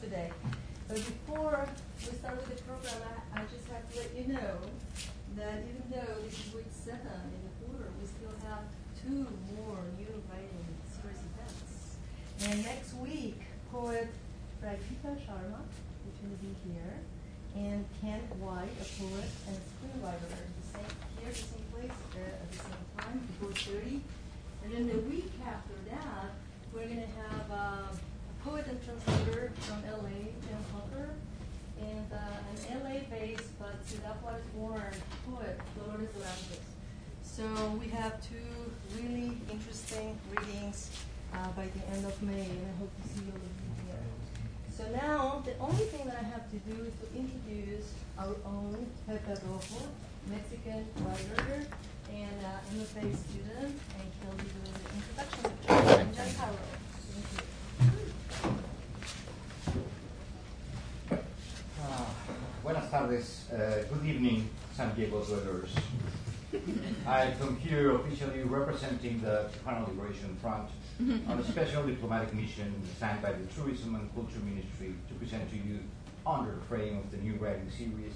Today. But before we start with the program, I, I just have to let you know that even though this is week seven in the quarter, we still have two more new writing series events. And next week, poet Prageeta Sharma is going to be here, and Ken White, a poet and a screenwriter, the same here, the same place, uh, at the same time, before thirty. And then the week after that, we're going to have uh, poet and translator from LA, Jen Hofer, and uh, an LA-based but Singapore-born poet, Dolores Dorantes. So we have two really interesting readings uh, by the end of May, and I hope to see you all of you here. So now, the only thing that I have to do is to introduce our own Pepe Rojo, Mexican writer and uh, MFA student, and he'll be doing the introduction of Giancarlo. Thank you. Ah, buenas tardes. Uh, good evening, San Diego dwellers. I come here officially representing the Tijuana Liberation Front on a special diplomatic mission assigned by the Tourism and Culture Ministry to present to you, under the frame of the new writing series,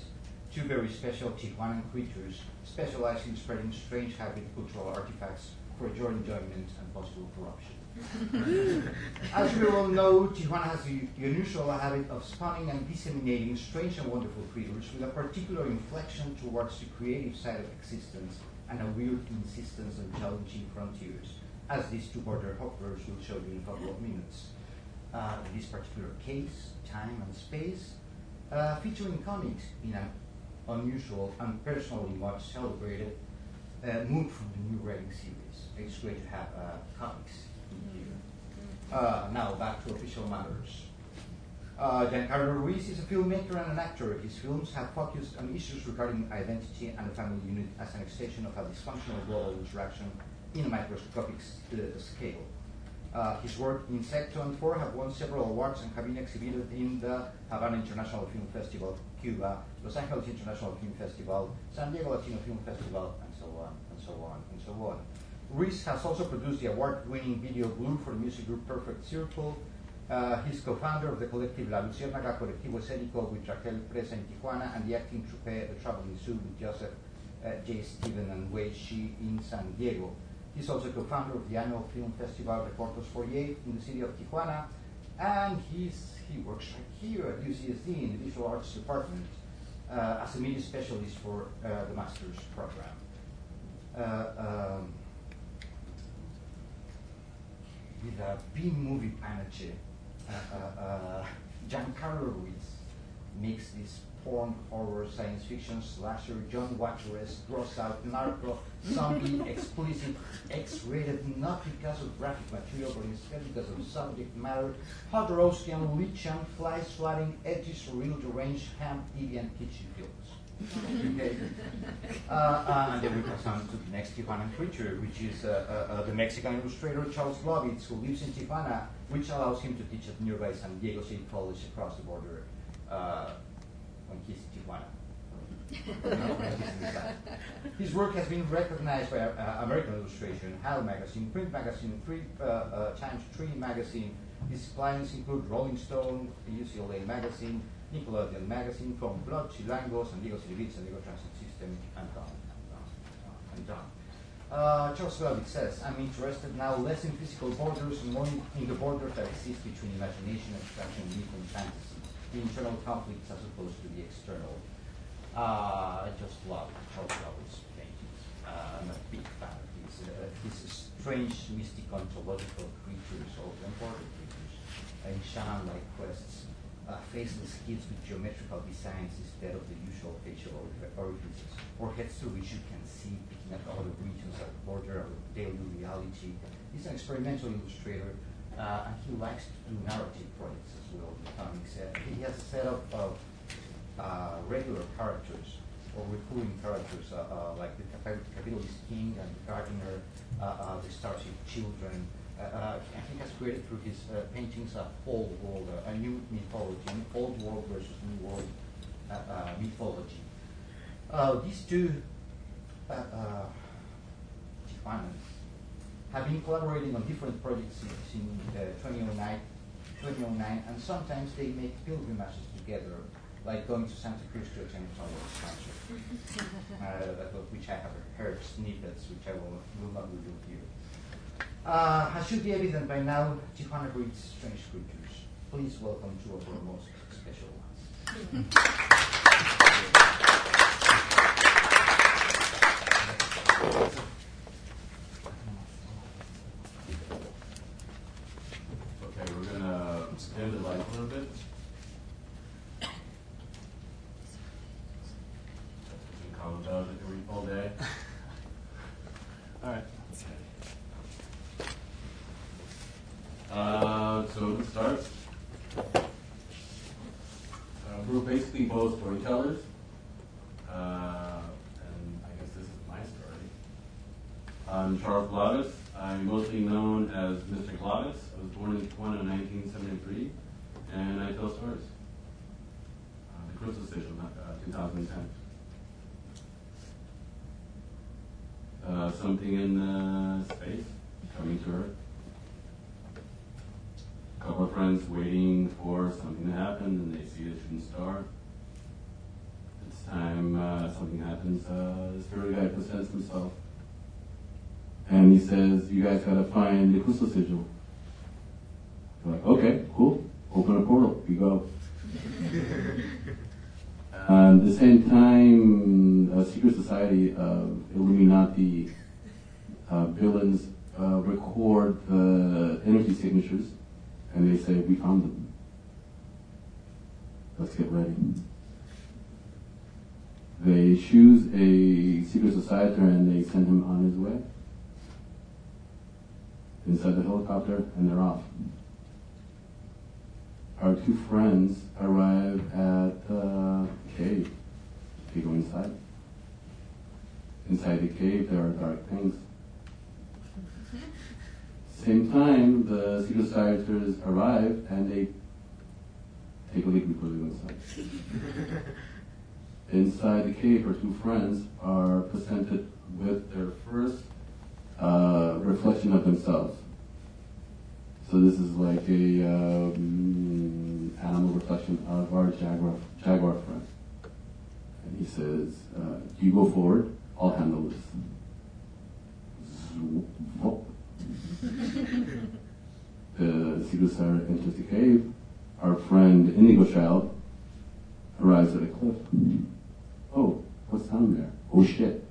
two very special Tijuanan creatures specializing in spreading strange habit cultural artifacts for your enjoyment and possible corruption. As we all know, Tijuana has the unusual habit of spawning and disseminating strange and wonderful creatures with a particular inflection towards the creative side of existence and a weird insistence on challenging frontiers, as these two border hoppers will show you in a couple of minutes. Uh, in this particular case, time and space, uh, featuring comics in an unusual and personally much celebrated uh, mood from the new writing series. It's great to have uh, comics. Uh, now back to official matters. Uh, Giancarlo Ruiz is a filmmaker and an actor. His films have focused on issues regarding identity and the family unit as an extension of a dysfunctional global interaction in a microscopic uh, scale. Uh, his work in Secto and 4 have won several awards and have been exhibited in the Havana International Film Festival, Cuba, Los Angeles International Film Festival, San Diego Latino Film Festival, and so on, and so on, and so on. Ruiz has also produced the award-winning video Blue for the music group Perfect Circle. Uh, he's co-founder of the collective La Luciérnaga Colectivo Escénico with Raquel Presa in Tijuana and the acting troupe The Traveling Zoo with Joseph uh, J. Steven and Wei Shi in San Diego. He's also co-founder of the annual film festival Reportos 48 in the city of Tijuana, and he's, he works right here at UCSD in the Visual Arts Department uh, as a media specialist for uh, the master's program. Uh, um, with a B movie panache, uh, uh, uh, Giancarlo Ruiz makes this porn, horror, science fiction, slasher, John Waters-esque, gross out, narco, zombie, explicit, X-rated, not because of graphic material, but instead because of subject matter, hot roasting, lichen, fly swatting, edgy, surreal, deranged, ham, deviant kitchen films. Uh, uh, and then we pass on to the next Tijuana creature, which is uh, uh, uh, the Mexican illustrator Charles Glaubitz, who lives in Tijuana, which allows him to teach at nearby San Diego State College across the border when he's Tijuana. His work has been recognized by American Illustration, HAL magazine, Print magazine, three, Times Tree magazine. His clients include Rolling Stone, UCLA magazine, Nickelodeon magazine, From Blood, Diego City Beat, San Diego Transit System. and done, and and done. Uh, Charles Glaubitz says, I'm interested now less in physical borders and more in, the borders that exist between imagination, abstraction, myth, and fantasy, the internal conflicts as opposed to the external. Uh, I just love Charles Glaubitz's paintings. Uh, I'm a big fan of his, uh, his strange, mystic, ontological creatures, or important creatures, in shaman-like quests, uh, faceless kids with geometrical designs instead of the usual facial orifices, or heads through which you can see picking up other regions that border of daily reality. He's an experimental illustrator, uh, and he likes to do narrative projects as well. Uh, he has a set of, of uh, regular characters or recurring characters uh, uh, like the capitalist king and the gardener, the starship children. Uh, and he has created through his uh, paintings a whole world, uh, a new mythology, an old world versus new world mythology. these two uh, Tijuanans have been collaborating on different projects since uh, 2009, 2009, and sometimes they make pilgrimages together, like going to Santa Cruz to attend a concert, uh, which I have heard snippets, which I will, will not reveal here. Uh, should be evident by now, Tijuana breeds strange creatures. Please welcome two of our most special ones. Okay, we're gonna dim the light a little bit. Calm down all day. All right. Uh, so to start, uh, we're basically both storytellers. Uh, I'm Charles Glaubitz. I'm mostly known as Mr. Glaubitz. I was born in Tijuana in 1973, and I tell stories. Uh, the Crystal Station, uh, 2010. Uh, something in uh, space coming to Earth. A couple of friends waiting for something to happen, and they see a shooting star. This time uh, something happens, uh, the spirit guide presents himself and he says, you guys gotta sigil. Like, okay, cool. Open a portal. You go. and the same time, a secret society of Illuminati uh, villains uh, record the energy signatures, and they say, we found them. Let's get ready. They choose a secret society and they send him on his way inside the helicopter and they're off. Our two friends arrive at the cave. They go inside. Inside the cave, there are dark things. Same time, the secret societors arrive and they take a leak before they go inside. inside the cave, our two friends are presented with their first uh, reflection of themselves. So this is like a um, animal reflection of our jaguar, jaguar friend. And he says, uh, you go forward, I'll handle this. the Sidusar enters the cave. Our friend Indigo Child arrives at a cliff. Oh, what's down there? Oh shit.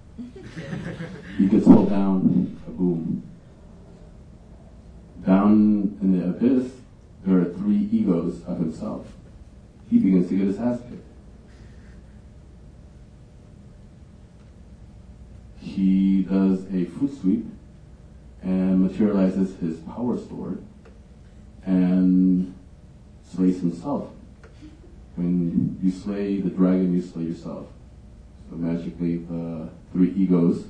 he gets pulled down, a. Down in the abyss, there are three egos of himself. He begins to get his ass kicked. He does a foot sweep and materializes his power sword and slays himself. When you slay the dragon, you slay yourself. So magically the three egos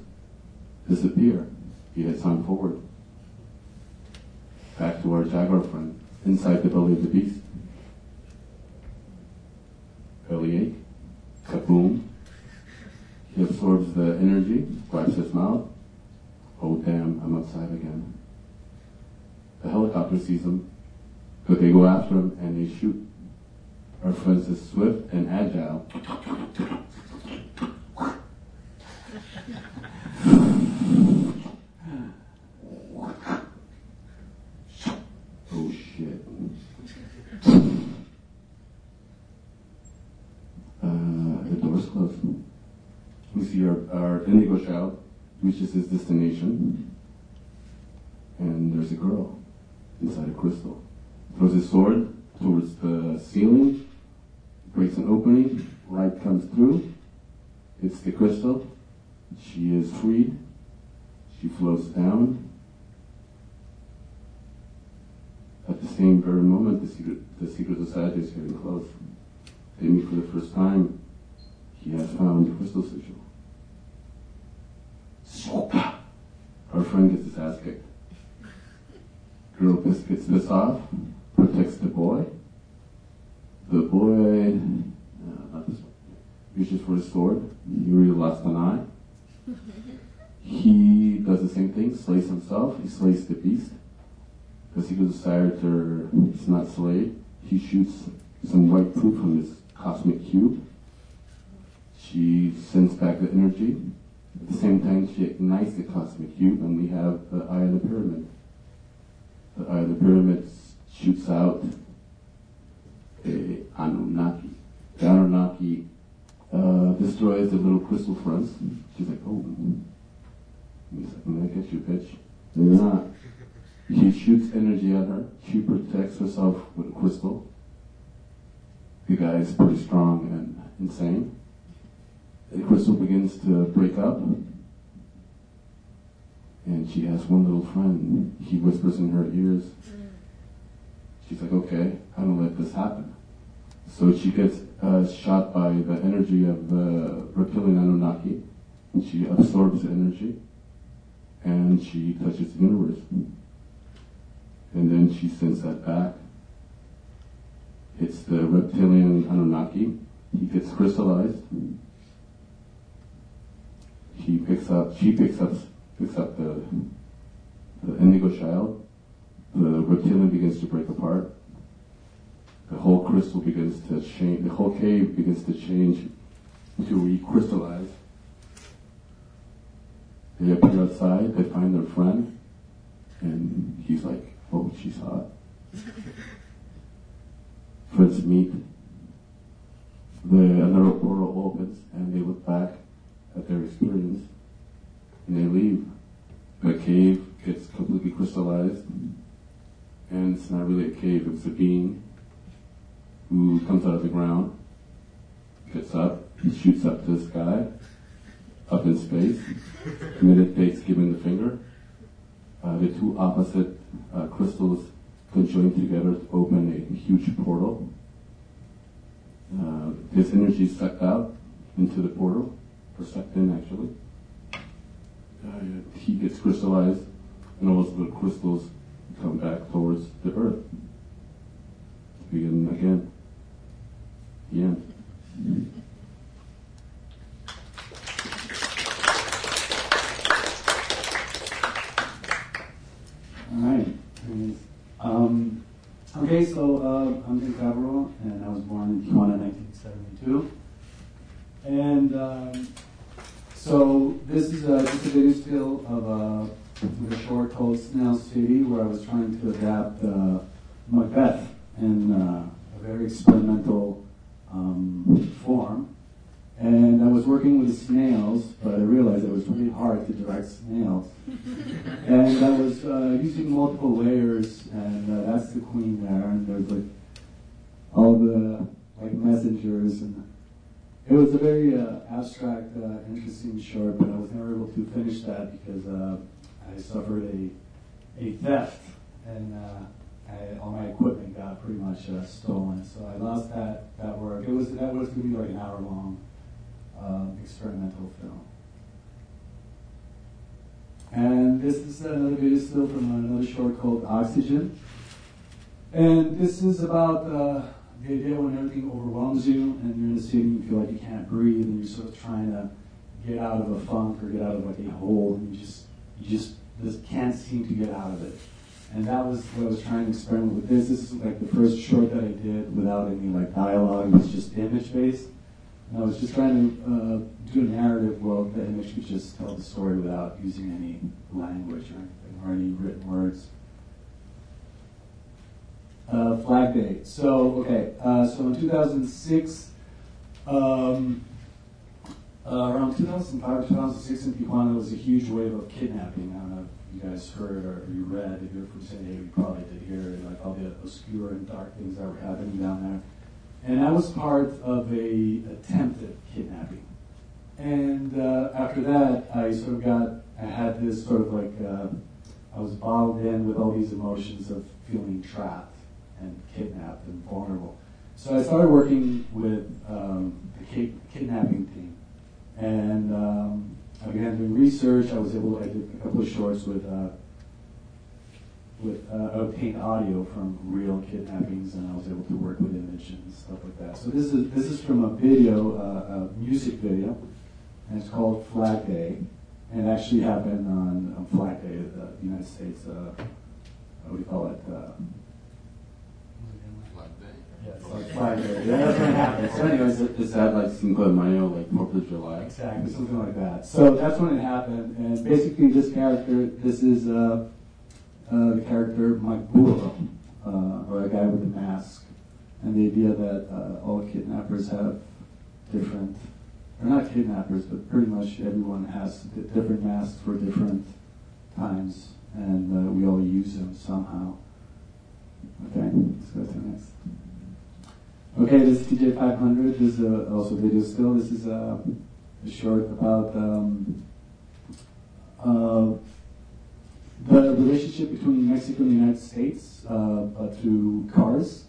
disappear. He heads on forward. Back to our jaguar friend, inside the belly of the beast. Belly ache, kaboom. He absorbs the energy, wipes his mouth. Oh damn, I'm outside again. The helicopter sees him, but they go after him and they shoot. Our friend is swift and agile oh shit. Uh, the door's closed. Our indigo child reaches his destination, and there's a girl inside a crystal. Throws his sword towards the ceiling, breaks an opening, light comes through, hits the crystal, she is freed, she flows down. At the same very moment, the secret, the secret society is getting close. They meet for the first time. He has found the crystal sigil. Our friend gets his ass kicked. Girl gets pissed off, protects the boy. The boy, uh, not this one, reaches for his sword. He really lost an eye. He does the same thing, slays himself. He slays the beast. Because he goes to is not slayed. He shoots some white proof from his cosmic cube. She sends back the energy. At the same time, she ignites the cosmic cube, and we have the eye of the pyramid. The eye of the pyramid shoots out a Anunnaki. The Anunnaki uh, destroys the little crystal fronts. She's like, oh. He's like, I'm gonna get you, bitch. Not. He shoots energy at her. She protects herself with a crystal. The guy is pretty strong and insane. The crystal begins to break up. And she has one little friend. He whispers in her ears. She's like, okay, I don't let this happen. So she gets uh, shot by the energy of the reptilian Anunnaki. And she absorbs the energy. And she touches the universe. And then she sends that back. It's the reptilian Anunnaki. He gets crystallized. He picks up, she picks up, picks up the, the indigo child. The reptilian begins to break apart. The whole crystal begins to change, the whole cave begins to change to recrystallize. They appear outside, they find their friend, and he's like, oh, she's hot. Friends meet. The another portal opens, and they look back at their experience, and they leave. The cave gets completely crystallized, and it's not really a cave, it's a being who comes out of the ground, gets up, shoots up to the sky, up in space, meditates giving the finger. Uh, the two opposite uh, crystals conjoin together to open a huge portal. Uh, this energy is sucked out into the portal, or actually. Uh, he gets crystallized, and all those crystals come back towards the earth. Begin again. The end. All right. Um, okay, so uh, I'm Nick Favreau, and I was born in Tijuana in 1972. And um, so this is a, just a video still of a, a short called Snail City, where I was trying to adapt uh, Macbeth in uh, a very experimental um, form. And I was working with snails, but I realized it was really hard to direct snails. and I was uh, using multiple layers, and uh, that's the queen there, and there's like all the like messengers, and it was a very uh, abstract, uh, interesting short, but I was never able to finish that because uh, I suffered a a theft, and uh, I, all my equipment got pretty much stolen, so I lost that that work. It was that was going to be like an hour long um, experimental film. And this is another video still from another short called Oxygen. And this is about uh, the when everything overwhelms you and you're in a city and you feel like you can't breathe and you're sort of trying to get out of a funk or get out of like a hole and you just you just just can't seem to get out of it. And that was what I was trying to experiment with this. This is like the first short that I did without any like dialogue. It was just image based. And I was just trying to uh, do a narrative world that image could just tell the story without using any language or anything or any written words. Uh, Flag Day. So, okay, uh, so in 2006, um, uh, around 2005 2006 in Tijuana, there was a huge wave of kidnapping. I don't know if you guys heard or you read. If you're from San Diego, you probably did hear like all the obscure and dark things that were happening down there. And I was part of a attempted kidnapping. And uh, after that, I sort of got, I had this sort of like, uh, I was bottled in with all these emotions of feeling trapped and kidnapped and vulnerable. So I started working with um, the ki- kidnapping team. And um, I began doing research. I was able, to, I a couple of shorts with, uh, with uh, obtained audio from real kidnappings, and I was able to work with image and stuff like that. So this is this is from a video, uh, a music video, and it's called Flag Day, and actually happened on, on Flag Day, the United States. Uh, what do you call it? It's like Flag Day. Yeah, that's what happened. So, anyways, it, Is that like Cinco de Mayo, like Fourth of July? Exactly, something like that. So that's when it happened, and basically this character, this is uh, uh, the character Mike Burro, uh, or a guy with a mask, and the idea that uh, all kidnappers have different, or not kidnappers, but pretty much everyone has different masks for different times, and uh, we all use them somehow. Okay, let's go to the next. Okay, this is TJ 500. This is uh, also video still. This is uh, a short about um, uh, the relationship between Mexico and the United States, uh, but through cars,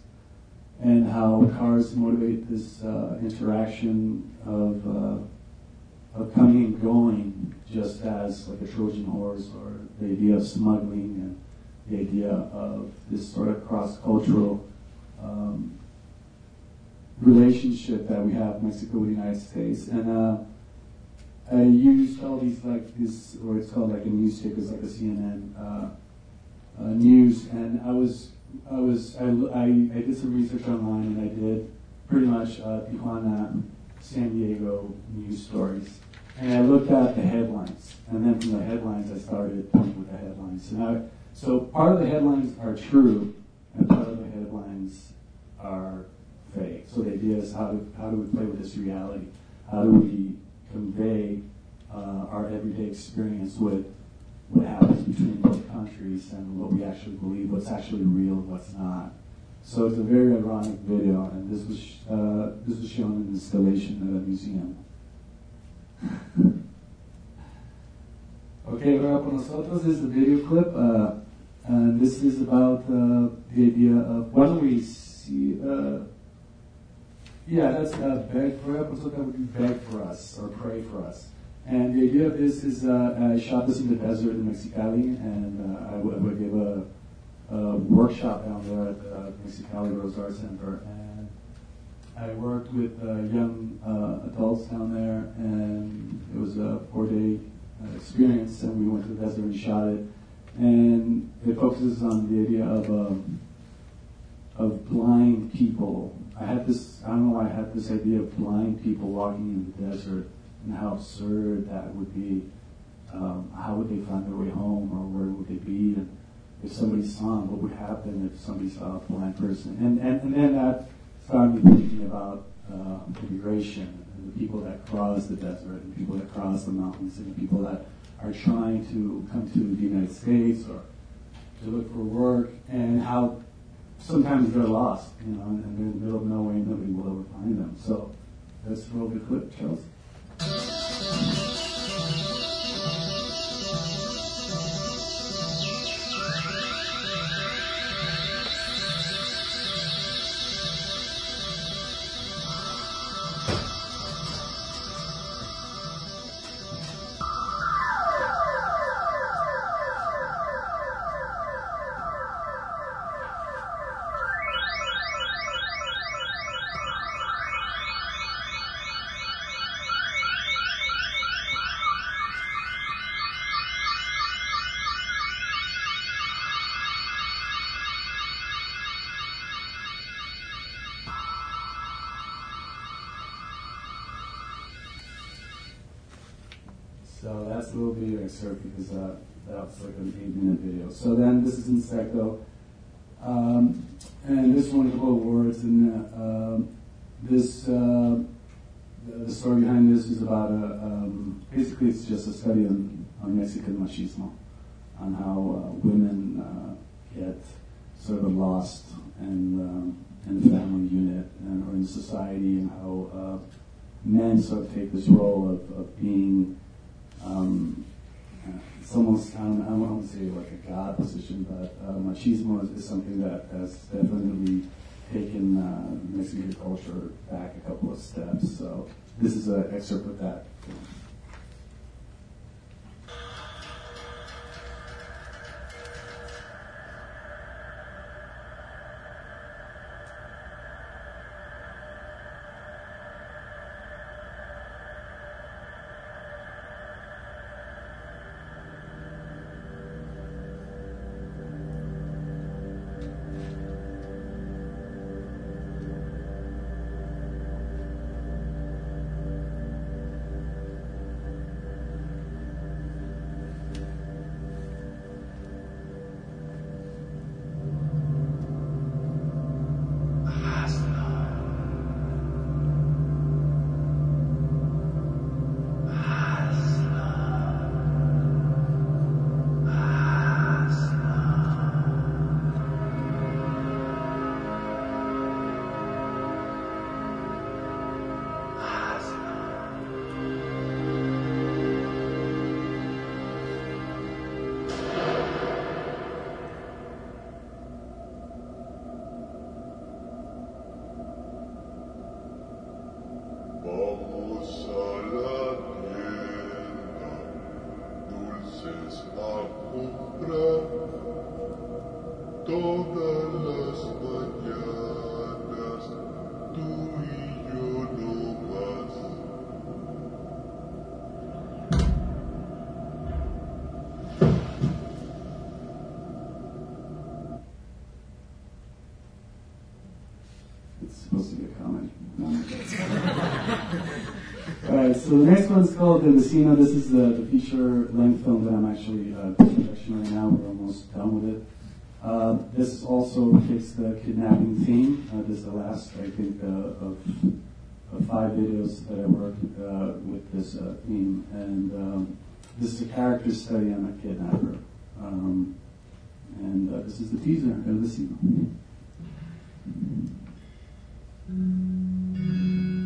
and how cars motivate this uh, interaction of, uh, of coming and going, just as like a Trojan horse, or the idea of smuggling, and the idea of this sort of cross-cultural um, relationship that we have Mexico with the United States. And uh, I used all these like this, or it's called like a news ticker, it's like a CNN uh, uh, news. And I was, I was, I, I, I did some research online, and I did pretty much uh, Tijuana, San Diego news stories. And I looked at the headlines, and then from the headlines, I started pointing with the headlines. So now, so part of the headlines are true, and part of the headlines are fake. So the idea is how do, how do we play with this reality? How do we convey uh, our everyday experience with what happens between both countries and what we actually believe, what's actually real, what's not. So it's a very ironic video, and this was uh, this was shown in an installation at a museum. okay, ahora por nosotros is the video clip, uh, and this is about uh, the idea of why don't we see. Uh, yeah, that's uh, beg for us. That would be beg for us or pray for us. And the idea of this is uh, I shot this in the desert in Mexicali, and uh, I, w- I give a, a workshop down there at the Mexicali Rose Art Center. And I worked with uh, young uh, adults down there, and it was a four-day uh, experience. And we went to the desert and shot it. And it focuses on the idea of um, of blind people. I had this, I don't know why I had this idea of blind people walking in the desert and how absurd that would be. Um, how would they find their way home or where would they be? And if somebody saw them, what would happen if somebody saw a blind person? And, and, and then that started me thinking about uh, immigration and the people that cross the desert and people that cross the mountains and the people that are trying to come to the United States or to look for work and how sometimes they're lost, you know, and they're in the nobody will ever find them. So let's roll the clip, Charles. Because uh, that was like an eight minute video. So then this is Insecto. Um, and this one, a couple of words. And uh, um, this, uh, the, the story behind this is about a, um, basically it's just a study on, on Mexican machismo, on how uh, women uh, get sort of lost and um, in the family unit and or in society and how men sort of take this role of, of being um, it's almost I don't, I don't want to say like a god position, but uh, machismo is, is something that has definitely taken uh, Mexican culture back a couple of steps. So this is an excerpt of that. So the next one's called The Vecino. This is the, the feature length film that I'm actually uh, production right now. We're almost done with it. Uh, this also takes the kidnapping theme. Uh, this is the last, I think, uh, of, of five videos that I worked uh, with this uh, theme. And um, this is a character study on a kidnapper. Um, and uh, this is the teaser, El Vecino. All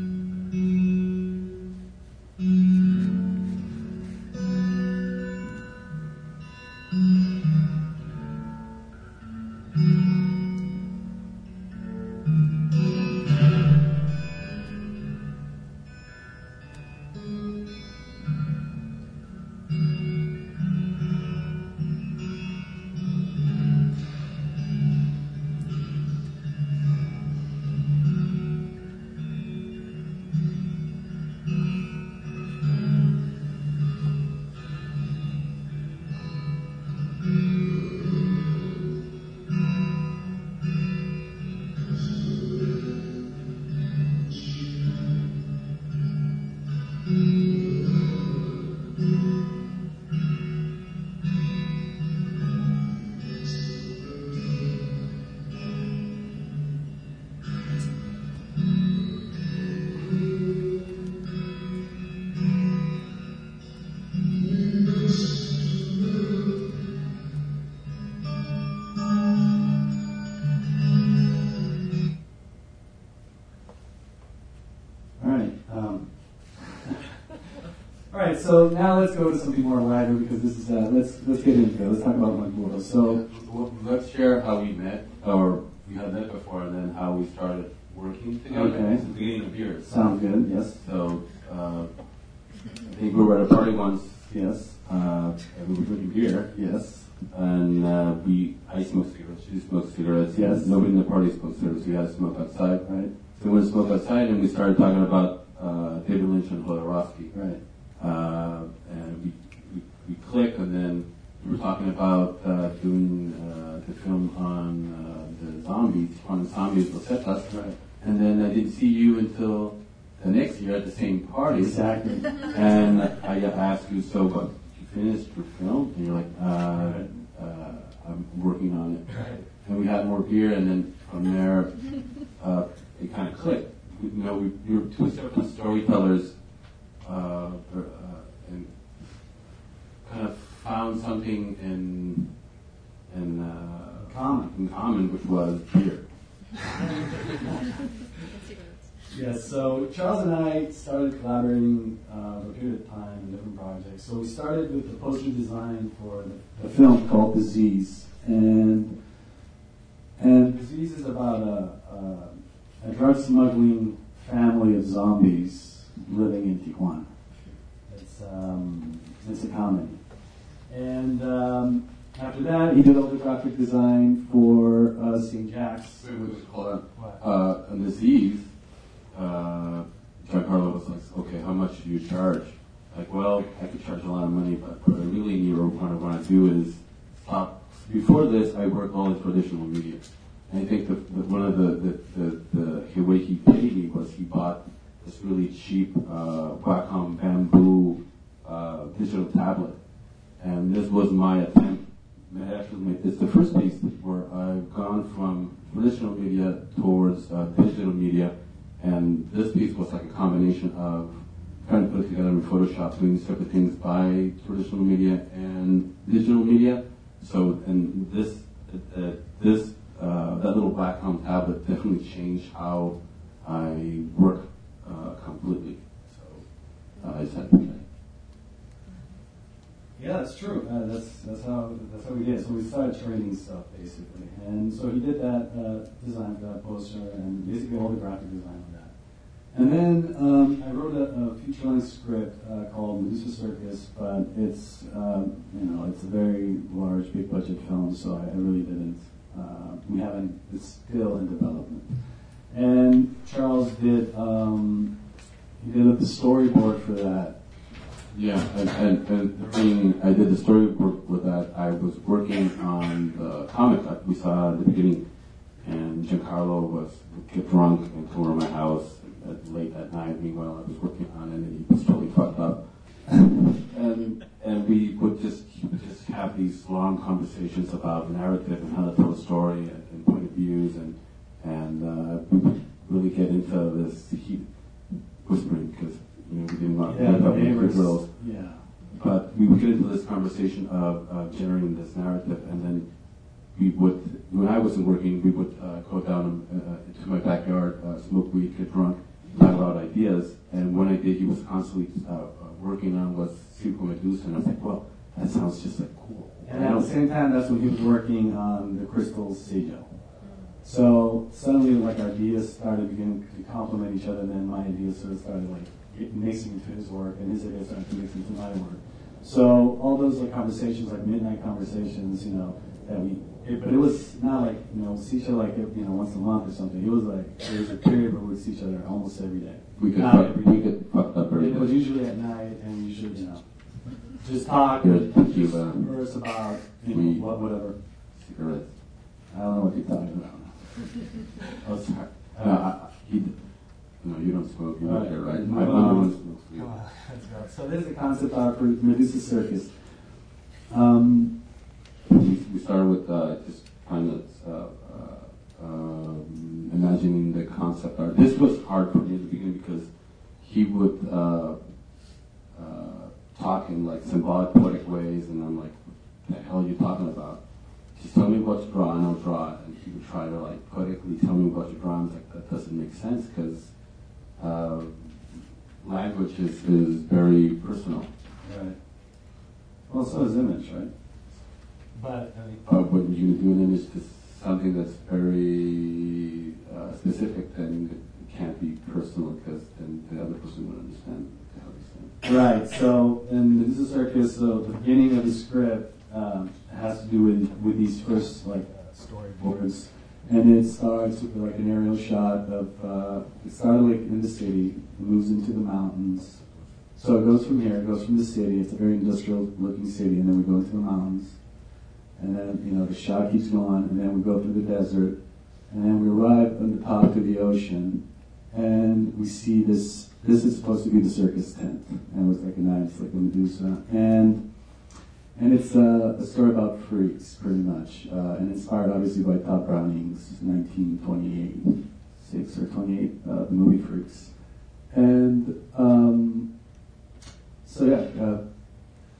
So now let's go to something more lighter because this is uh, let's let's get into it. Let's talk about Maduro. So let's share how we met, or we had met before, and then how we started working together. Okay. Since the beginning of years. sounds good. Yes. So, uh, I think we were at a party once, Yes. uh, and we were drinking beer, Yes. and uh, we, I smoked cigarettes, she smoked cigarettes. Yes. Nobody in the party smoked cigarettes, we had to smoke outside. Right. So we went to smoke outside, and we started talking about uh, David Lynch and Jodorowsky. Right. Uh, and we, we, we clicked, and then we were talking about uh, doing uh, the film on uh, the zombies, on the zombies, Rosetas. Right. And then I didn't see you until the next year at the same party. Exactly. And I asked you, so what, you finished your film? And you're like, uh, uh, I'm working on it. And we had more beer, and then from there, uh, it kind of clicked. You know, we, we were two separate storytellers, uh, uh, and kind of found something in in uh, Common. in common, which was beer. Yes, so Charles and I started collaborating uh, for a period of time in different projects. So we started with the poster design for the, the film called Disease, and and Disease is about a, a, a drug smuggling family of zombies living in Tijuana. It's um, it's a comedy, and um, after that he did all the graphic design for uh, St. Jack's. Wait, wait, wait, hold on. What? Uh, on disease, uh, Giancarlo was like, okay, how much do you charge? Like, well, I could charge a lot of money, but what I really need or what I want to do is stop. Before this, I worked all in traditional media. And I think the, the, one of the, the, the, the way he paid me was he bought this really cheap uh, Wacom bamboo uh, digital tablet. And this was my attempt. Actually this the first piece where I've gone from traditional media towards uh, digital media, and this piece was like a combination of trying to put together in Photoshop, doing separate things by traditional media and digital media. So, and this, uh, this, uh, that little Wacom tablet definitely changed how I work uh, completely. So, I just had to do that. Yeah, that's true. Uh, that's that's how that's how we did. So we started trading stuff basically, and so he did that uh, design for that poster and basically all the graphic design on that. And then um, I wrote a, a feature-length script uh, called Medusa Circus, but it's um, you know it's a very large, big budget film, so I, I really didn't. Uh, we haven't. It's still in development. And Charles did um, he did the storyboard for that. Yeah, and, and, and I did the storyboard with that. I was working on the comic that we saw at the beginning, and Giancarlo was get drunk and come over my house at, late at night. Meanwhile, I was working on it, and he was totally fucked up. and and we would just just have these long conversations about narrative and how to tell a story and, and point of views, and and uh, really get into this heat whispering because you know we didn't want to Yeah, the up with neighbors. girls. Yeah. But we would get into this conversation of, of generating this narrative, and then we would, when I wasn't working, we would uh, go down uh, into my backyard, uh, smoke weed, get drunk, talk about ideas. And one idea he was constantly uh, uh, working on was Circo Medusa, and I was like, well, that sounds just like cool. And at the same time, that's when he was working on the Crystal Sigil. So suddenly, like our ideas started beginning to complement each other, and then my ideas sort of started like get- mixing into his work, and his ideas started to mix into my work. So all those like conversations, like midnight conversations, you know, that we. It, but it was not like you know see each other like you know once a month or something. It was like there was a period where we'd see each other almost every day. We could Not fuck, every we day. get fucked up every It was usually at night, and we usually you know just talk Good, thank you, uh, converse about you we- know what whatever. cigarettes. I don't know what you're talking about. Oh, sorry. Uh, I, I- he, no, you don't smoke, you don't Right. right? No, My no. other one smokes weed. So this is the concept art for Medusa Circus. Um, we, we started with uh, just kind of uh, uh, um, imagining the concept art. This was hard for me at the beginning because he would uh, uh, talk in like symbolic, poetic ways, and I'm like, "What the hell are you talking about?" Just tell me what to draw, and I'll draw it. And he would try to like poetically tell me what to draw. and I was like, "That doesn't make sense because uh, language is, is very personal." right. Well, so is image, right? But I mean, Uh, when you do an image to something that's very uh, specific, then it can't be personal because then the other person would understand the hell he's saying. Right. So in is our case. so the beginning of the script um, has to do with with these first like uh, storyboards, and it starts with like an aerial shot of uh, started like in the city, moves into the mountains. So it goes from here, it goes from the city. It's a very industrial looking city, and then we go into the mountains, and then you know the shot keeps going, and then we go through the desert, and then we arrive on the top of the ocean, and we see this this is supposed to be the circus tent, and it was like a knife, like a Medusa, and and it's uh, a story about freaks, pretty much, uh, and inspired obviously by Tod Browning's 1928, six or 28, uh, the movie Freaks, and um, so yeah. Uh,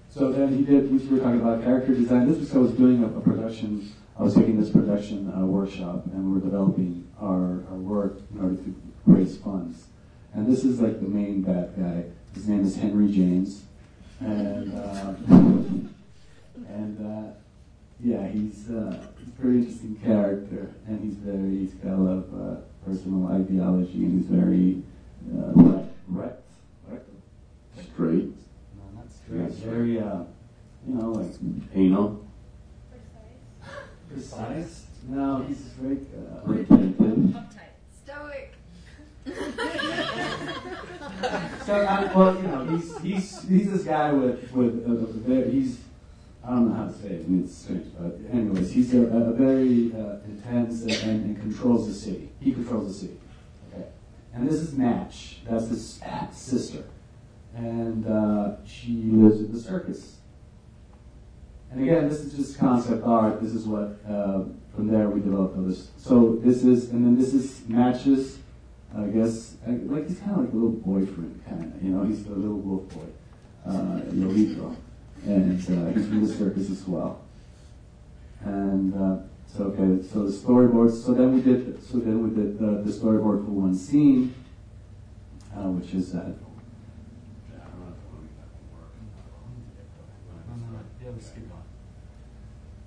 so then he did. We were talking about character design. This was I was doing a, a production. I was taking this production uh, workshop, and we were developing our, our work in order to raise funds. And this is like the main bad guy. His name is Henry James, and and uh, yeah, he's, uh, he's a pretty interesting character, and he's very he's got a lot of uh, personal ideology, and he's very uh, rect, rect, rect, Straight, no, not straight, very uh, you know like anal, precise. Precise. No, he's very uh, retentive. Stoic. So, uh, well, you know, he's he's he's this guy with with a, a very he's I don't know how to say it. I mean, it's strange, but anyways, he's a, a very uh, intense and, and controls the city. He controls the city. Okay, and this is Natch. That's his sister, and uh, she lives at the circus. And again, this is just concept art. This is what uh, from there we developed this. So this is, and then this is matches. I guess like he's kind of like a little boyfriend, kind of. You know, he's the little wolf boy, uh, Yolito, and uh, from the circus as well. And uh, so okay, so the storyboards. So then we did. So then we did the, the storyboard for one scene, uh, which is that.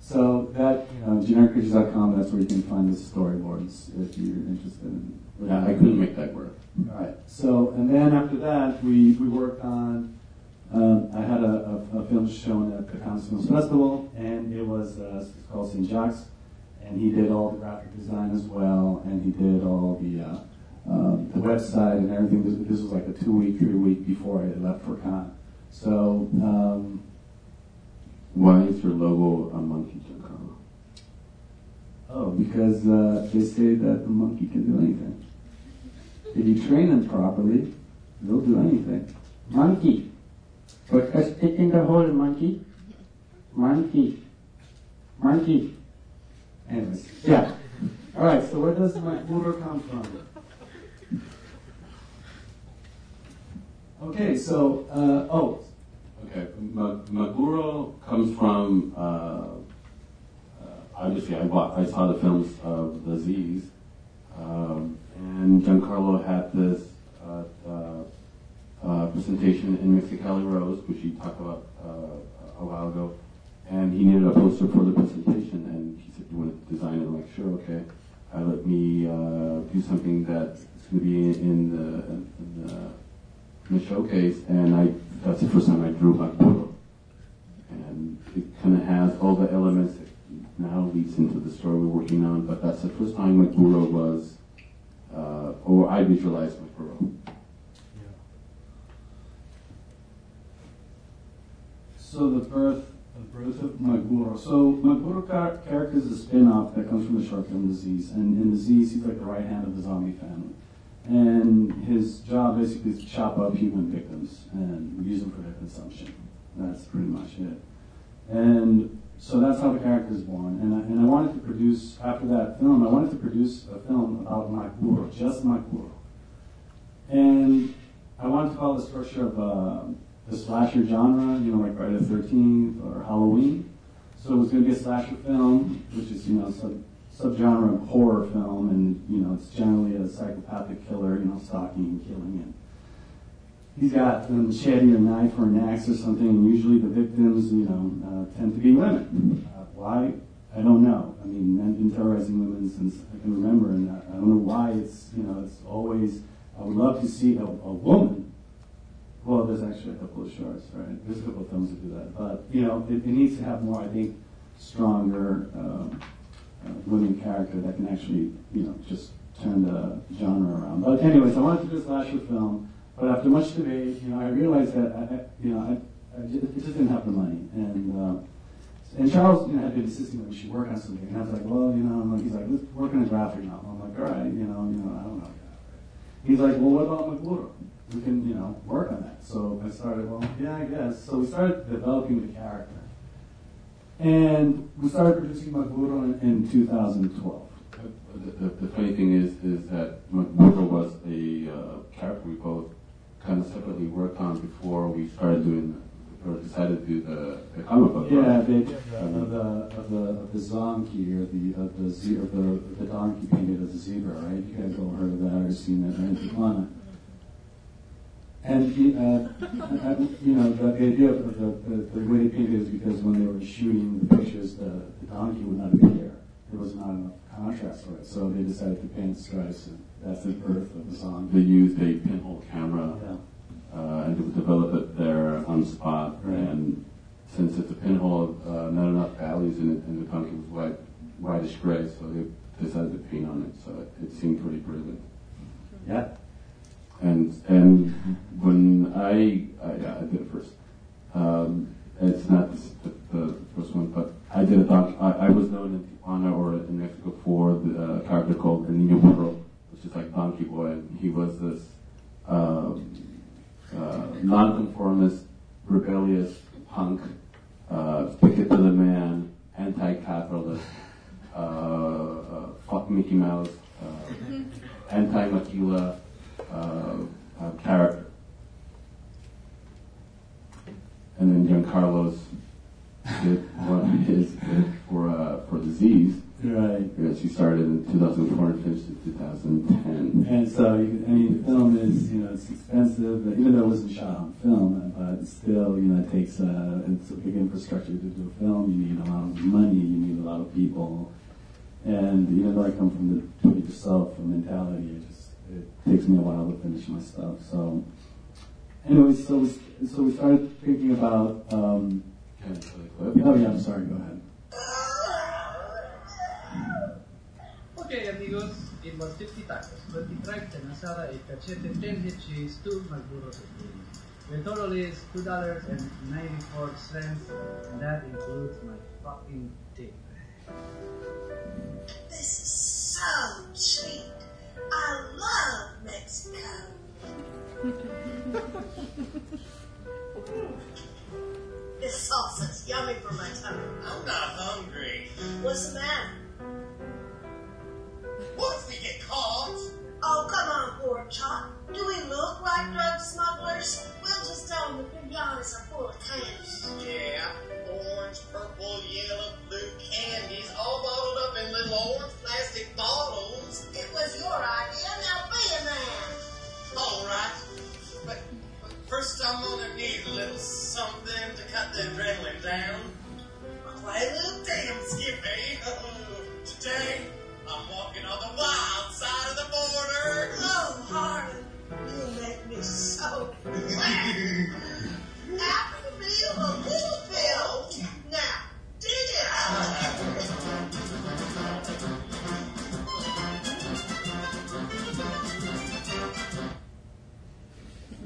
So that, you know, genericpictures.com, that's where you can find the storyboards if you're interested in. Yeah, I couldn't make that work. Alright, so, and then after that, we, we worked on, um, I had a, a, a film shown at the Cannes Films Festival, and it was, uh, called St. Jacques, and he did all the graphic design as well, and he did all the, uh, um, the website and everything. This, this was like a two week, three week before I left for Cannes. So, um, Why is your logo a monkey, Giancarlo? Oh, because uh, they say that the monkey can do anything. If you train them properly, they'll do anything. Monkey. Put a stick in the hole, monkey. Monkey. Monkey. Anyways, yeah. All right. So where does Magburo come from? Okay. So uh, oh, Okay, Ma- Magburo comes from, uh, uh, obviously I, I saw the films of the Z's, um, and Giancarlo had this uh, uh, presentation in Mexicali Rose, which he talked about uh, a while ago, and he needed a poster for the presentation, and he said, "You want to design it?" I'm like, "Sure, okay." Uh, let me uh, do something that's going to be in, the, in the in the showcase, and I that's the first time I drew Magburo. And it kind of has all the elements that now leads into the story we're working on, but that's the first time Magburo was, uh, or I visualized Magburo. So the birth, the birth of Magburo. So Magburo char- character is a spin-off that comes from the short film Disease, and in Disease he's like the right hand of the zombie family, and his job basically is to chop up human victims and use them for their consumption. That's pretty much it. And so that's how the character is born. And I, and I wanted to produce after that film. I wanted to produce a film about Magburo, just Magburo, and I wanted to follow the structure of. Uh, the slasher genre, you know, like Friday the 13th or Halloween. So it was going to be a slasher film, which is, you know, sub, subgenre of horror film, and, you know, it's generally a psychopathic killer, you know, stalking and killing. And he's got a machete or knife or an axe or something, and usually the victims, you know, uh, tend to be women. Uh, why? I don't know. I mean, men have been terrorizing women since I can remember, and I, I don't know why it's, you know, it's always, I would love to see a, a woman well, there's actually a couple of shorts, right? There's a couple of films that do that, but you know, it, it needs to have more, I think, stronger um, uh, women character that can actually, you know, just turn the genre around. But anyways, I wanted to do a slasher film, but after much debate, you know, I realized that, I, I, you know, I, I just, didn't have the money, and uh, and Charles, you know, had been insisting that we should work on something, and I was like, well, you know, I'm like, he's like, let's work on a graphic novel. I'm like, all right, you know, you know, I don't know. He's like, well, what about Magburo? We can, you know, work on that. So I started, well, yeah, I guess. So we started developing the character. And we started producing Magburo in, in 2012. The, the, the funny thing is, is that Magburo was a uh, character we both kind of separately worked on before we started doing, or decided to do the, the comic book. Yeah, right? they, of the of the of the zonkey or the of the ze- of the the donkey painted as a zebra, right? You guys all heard of that or seen that, right? And the, uh, uh, you know, the idea of the, the, the way they painted it is because when they were shooting the pictures, the, the donkey would not be There There was not enough contrast for it, so they decided to paint stripes, and that's the birth of the song. They used a pinhole camera Yeah. uh, and to develop it there on the spot. Right. And since it's a pinhole, uh, not enough values in it, and the donkey was white, whitish gray, so they decided to paint on it. So it, it seemed pretty brilliant. Yeah. And and when I, I yeah, I did it first. Um, it's not the, the, first one, but I did a doc. I, I was known in Tijuana or in Mexico for the uh, character called the Niño Burro, which is like Donkey Boy. And he was this um, uh, nonconformist, rebellious punk, uh, stick it to the man, anti-capitalist, uh, uh, fuck Mickey Mouse, uh, anti-Maquila uh, uh, character. And then Giancarlo's did one of his for uh, for disease. Right. Yes, he started in 2004 and finished in 2010. And so, you, I mean, the film is, you know, it's expensive, even though it wasn't shot on film, but still, you know, it takes, uh, it's a big infrastructure to do a film. You need a lot of money, you need a lot of people. And even though I come from the do it yourself mentality, it just, it takes me a while to finish my stuff. So, anyway, so we, so we started thinking about, um, Can I play the clip? oh yeah, I'm sorry, go ahead. Okay, amigos, it was 50 tacos, 20 cracks, an asada, a cachete, 10 hip cheese, 2 magburos of beans. The total is $2.94, and that includes my fucking tip. This is so cheap. I love Mexico. this sauce is yummy for my tummy. I'm not hungry. What's the matter? What if we get caught? Oh, come on, poor chop. Do we look like drug smugglers? We'll just tell them the pinatas are full of candy. Yeah, orange, purple, yellow, blue candies all bottled up in little orange plastic bottles. It was your idea. Now be a man. All right. But, but first I'm gonna need a little something to cut the adrenaline down. Play a little damn skippy. Today, I'm walking on the wild side of the border. Oh, Harlan, you make me so glad. After the meal, a little pill. Now, dig it.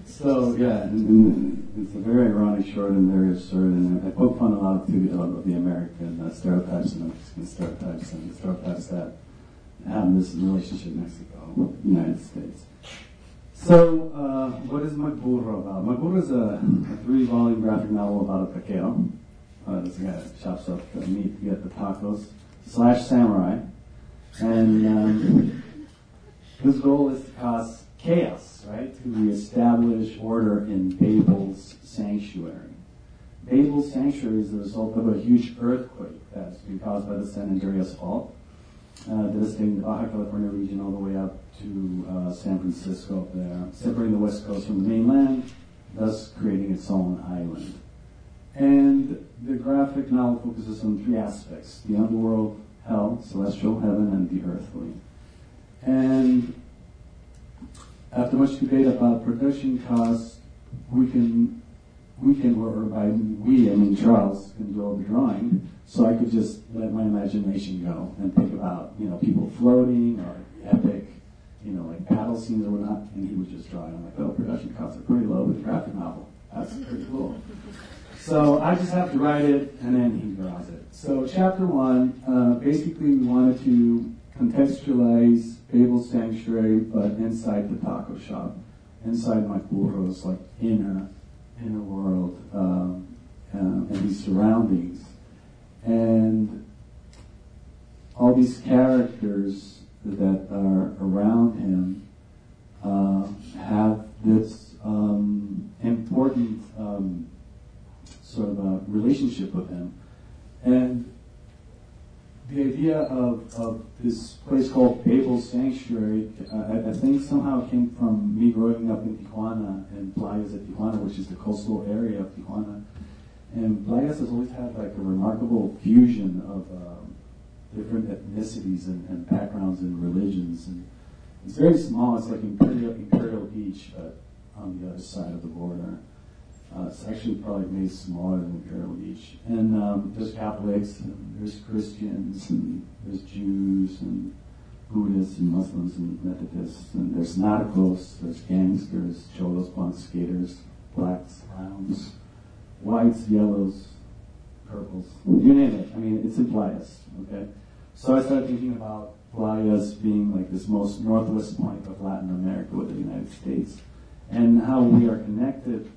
So yeah, and, and it's a very ironic short and very absurd, and I poke fun a lot to the, of the American uh, stereotypes and Mexican stereotypes and stereotypes that have this relationship Mexico, United States. So, uh, what is Magburo about? Magburo is a, a three-volume graphic novel about a taquero. Uh, this guy chops up the meat to get the tacos, slash samurai. And um, his goal is to cause chaos, right? To reestablish order in Babel's sanctuary. Babel's sanctuary is the result of a huge earthquake that's been caused by the San Andreas Fault, uh, the Baja California region all the way up to uh, San Francisco up there, separating the west coast from the mainland, thus creating its own island. And the graphic novel focuses on three aspects the underworld, hell, celestial heaven, and the earthly. And after much debate about production costs, we can, we can, or by we, I mean Charles, all the drawing. So I could just let my imagination go and think about, you know, people floating or epic, you know, like battle scenes or whatnot, and he would just draw it. I'm like, oh, production costs are pretty low with a graphic novel. That's pretty cool. So I just have to write it, and then he draws it. So chapter one, uh, basically we wanted to contextualize Babel's Sanctuary, but inside the taco shop. inside Magburo's like inner world um, uh, and these surroundings, and all these characters that are around him uh, have this um, important um, sort of a relationship with him, and the idea of, of this place called Babel Sanctuary, I, I think somehow came from me growing up in Tijuana and Playas de Tijuana, which is the coastal area of Tijuana. And Playas has always had like a remarkable fusion of um, different ethnicities and, and backgrounds and religions. And it's very small. It's like Imperial, Imperial Beach, but on the other side of the border. Uh, it's actually probably made smaller than Imperial Beach. And um, there's Catholics, and there's Christians, and there's Jews, and Buddhists, and Muslims, and Methodists, and there's narcos, there's gangsters, cholos, punks, skaters, blacks, browns, whites, yellows, purples, you name it. I mean, it's in Playas, okay? So I started thinking about Playas being like this most northwest point of Latin America with the United States, and how we are connected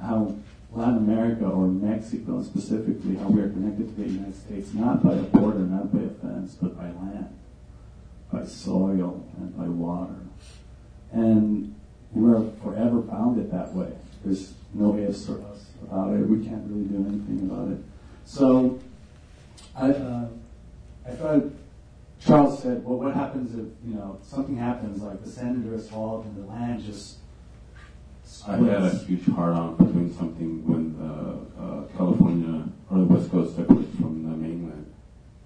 how Latin America or Mexico specifically, how we are connected to the United States, not by a border, not by a fence, but by land, by soil, and by water. And we're forever bounded that way. There's no ifs or us about it. We can't really do anything about it. So I, uh, I thought Charles said, well, what happens if, you know, something happens, like the San Andreas Fault and the land just I had a huge hard on for doing something when uh, uh, California or the West Coast separates from the mainland.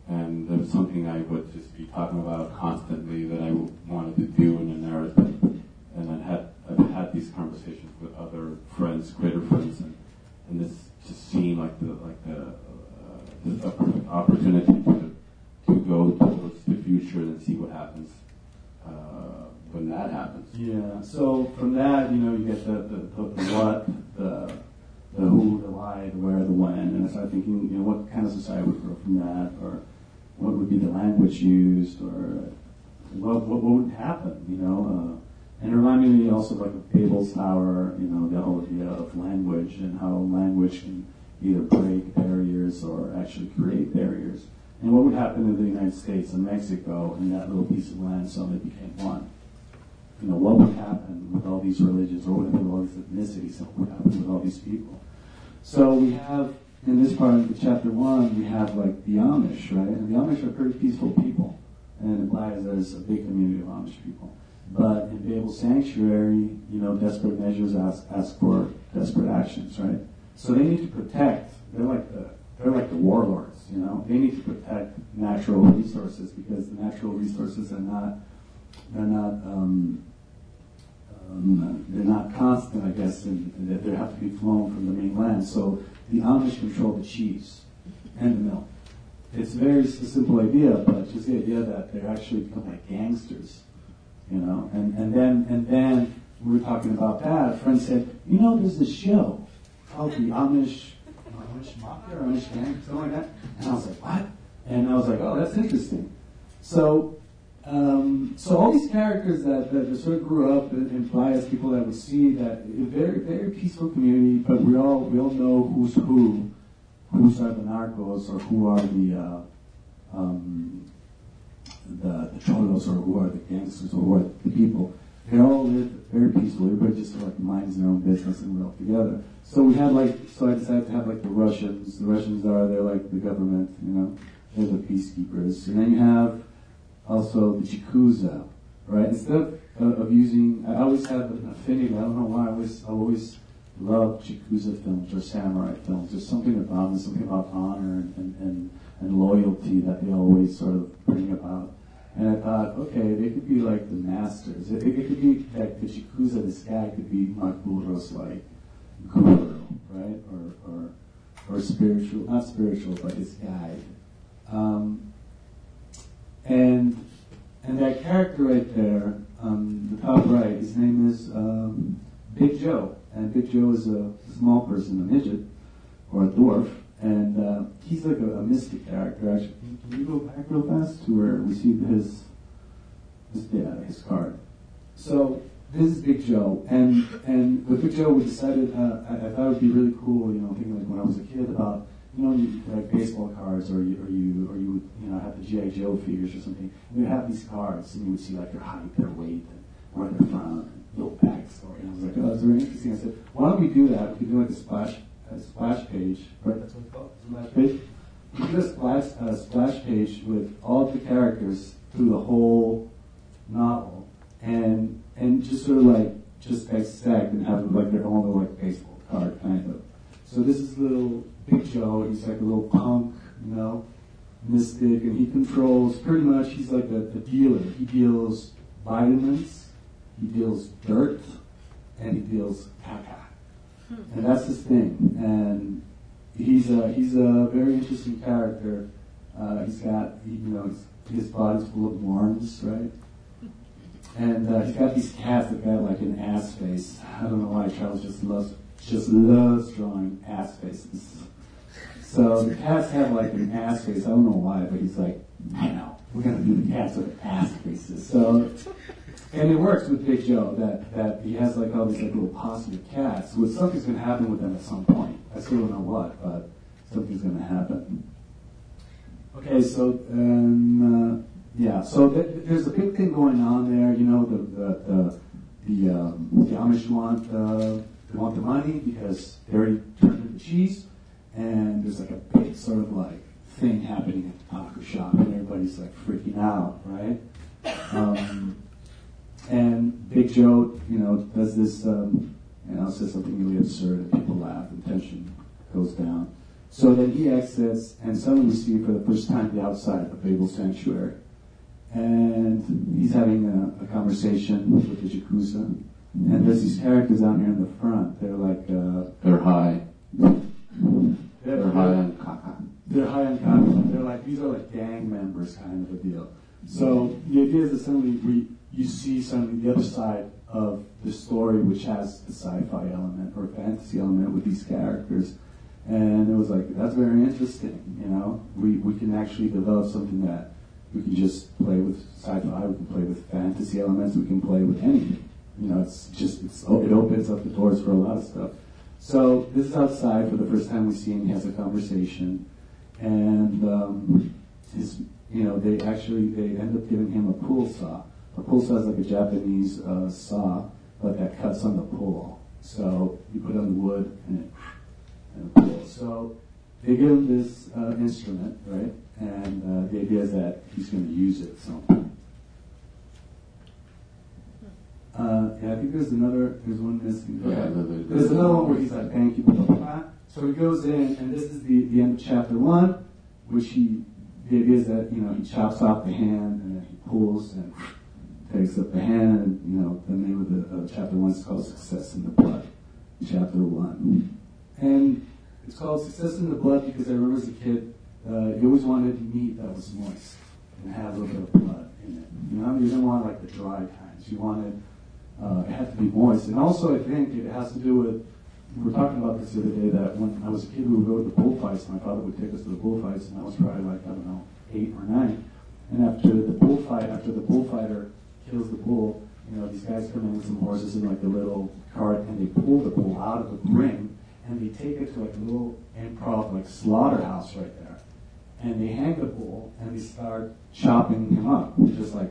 And there was something I would just be talking about constantly that I wanted to do in a narrative. And I had I've had these conversations with other friends, greater friends, and, and this just seemed like the like the uh, opportunity to to go towards the future and see what happens uh, when that happens. Yeah. So from that, you know, you get the the, the, the what, the the who, the why, the where, the when, and I started thinking, you know, what kind of society would grow from that, or what would be the language used, or what what, would happen, you know. Uh, and it reminded me also of like a Babel's Tower, you know, the whole idea of language and how language can either break barriers or actually create barriers. And what would happen in the United States and Mexico and that little piece of land suddenly became one? You know, what would happen with all these religions or what would happen with all these ethnicities what would happen with all these people? So we have, in this part of the chapter one, we have like the Amish, right? And the Amish are pretty peaceful people. And it implies there's a big community of Amish people. But in Babel Sanctuary, you know, desperate measures ask, ask for desperate actions, right? So they need to protect, they're like the, they're like the warlords, you know? They need to protect natural resources because the natural resources are not, they're not, um, um, they're not constant, I guess, and they have to be flown from the mainland. So the Amish control the cheese and the milk. It's a very simple idea, but just the idea that they're actually become like gangsters, you know. And, and then and then we were talking about that. A friend said, you know, there's this show called the Amish Amish Mafia Amish Gang, something like that. And I was like, what? And I was like, oh, that's interesting. So um, so all these characters that, that sort of grew up and imply as people that we see that a very very peaceful community, but we all we all know who's who, who's are the narcos or who are the uh, um, the, the cholos or who are the gangsters or who are the people. They all live very peacefully. Everybody just like minds their own business and we're all together. So we had like so I decided to have like the Russians. The Russians are they're like the government, you know, they're the peacekeepers, and then you have also the Yakuza, right? Instead of, uh, of using, I always have an affinity, I don't know why, I always, I always love Yakuza films or samurai films. There's something about them, something about honor and, and, and, loyalty that they always sort of bring about. And I thought, okay, they could be like the masters. It, it could be like the Yakuza, this guy could be Magburo's like guru, right? Or, or, or spiritual, not spiritual, but his guide. Um, and and that character right there, um, the top right, his name is um, Big Joe, and Big Joe is a small person, a midget or a dwarf, and uh, he's like a, a mystic character. Actually, can you go back real fast to where we see his his yeah his card? So this is Big Joe, and and with Big Joe, we decided uh, I, I thought it would be really cool, you know, thinking like when I was a kid about you know you, like baseball cards or you or you or you would you know have the GI Joe figures or something. And you have these cards, and you would see like their height, their weight, and where they're from, and little backstory. And I was like, oh, that's very interesting. I said, why don't we do that? We could do like a splash a splash page, right? That's what it's called, splash page. We could do a splash a splash page with all of the characters through the whole novel, and and just sort of like just dissect and have like their own little like baseball card kind of. So this is a little Big Joe. He's like a little punk, you know, mystic, and he controls pretty much. He's like a, a dealer. He deals vitamins, he deals dirt, and he deals caca. And that's his thing. And he's a he's a very interesting character. Uh, he's got he, you know his, his body's full of worms, right? And uh, he's got these cats that got like an ass face. I don't know why Charles just loves just loves drawing ass faces. So the cats have like an ass face. I don't know why, but he's like, I know, we're gonna do the cats with ass faces. So and it works with Big Joe that, that he has like all these like little positive cats. So something's gonna happen with them at some point. I still don't know what, but something's gonna happen. Okay, so um, uh, yeah, so th- there's a big thing going on there. You know, the the the, the, um, the Amish want uh, they want the money because they already turned into cheese, and there's like a big sort of like thing happening at the taco shop, and everybody's like freaking out, right? Um, and Big Joe, you know, does this, um, you know, says something really absurd, and people laugh, and tension goes down. So then he exits, and suddenly we see for the first time the outside of Babel Sanctuary. And he's having a, a conversation with the Yakuza. And there's these characters out here in the front. They're like, uh, They're high. They're, They're high on caca. they're high on content. They're like these are like gang members kind of a deal. So the idea is that suddenly we you see suddenly the other side of the story, which has the sci-fi element or fantasy element with these characters, and it was like that's very interesting. You know, we we can actually develop something that we can just play with sci-fi, we can play with fantasy elements, we can play with anything. You know, it's just it's, it opens up the doors for a lot of stuff. So this is outside for the first time we see him. He has a conversation, and um, his, you know, they actually they end up giving him a pool saw. A pool saw is like a Japanese uh, saw, but that cuts on the pool. So you put on the wood and it and it pulls. So they give him this uh, instrument, right? And uh, the idea is that he's going to use it at some point. Uh, yeah, I think there's another, there's one missing. Yeah, the- the- There's another one where he's like, thank you, blah, blah, blah. So he goes in, and this is the, the end of chapter one, which he, the idea is that, you know, he chops off the hand, and then he pulls, and takes up the hand, and, you know, the name of the, uh, chapter one is called Success in the Blood. Chapter one. And it's called Success in the Blood because I remember as a kid, uh, you always wanted meat that was moist and had a little bit of blood in it. You know, you didn't want like the dry kinds. You wanted uh, it had to be moist. And also, I think it has to do with we were talking about this the other day that when I was a kid, we would go to the bullfights. My father would take us to the bullfights, and I was probably like I don't know eight or nine. And after the bullfight, after the bullfighter kills the bull, you know these guys come in with some horses in like a little cart, and they pull the bull out of the ring, and they take it to like a little improv like slaughterhouse right there, and they hang the bull and they start chopping him up, just like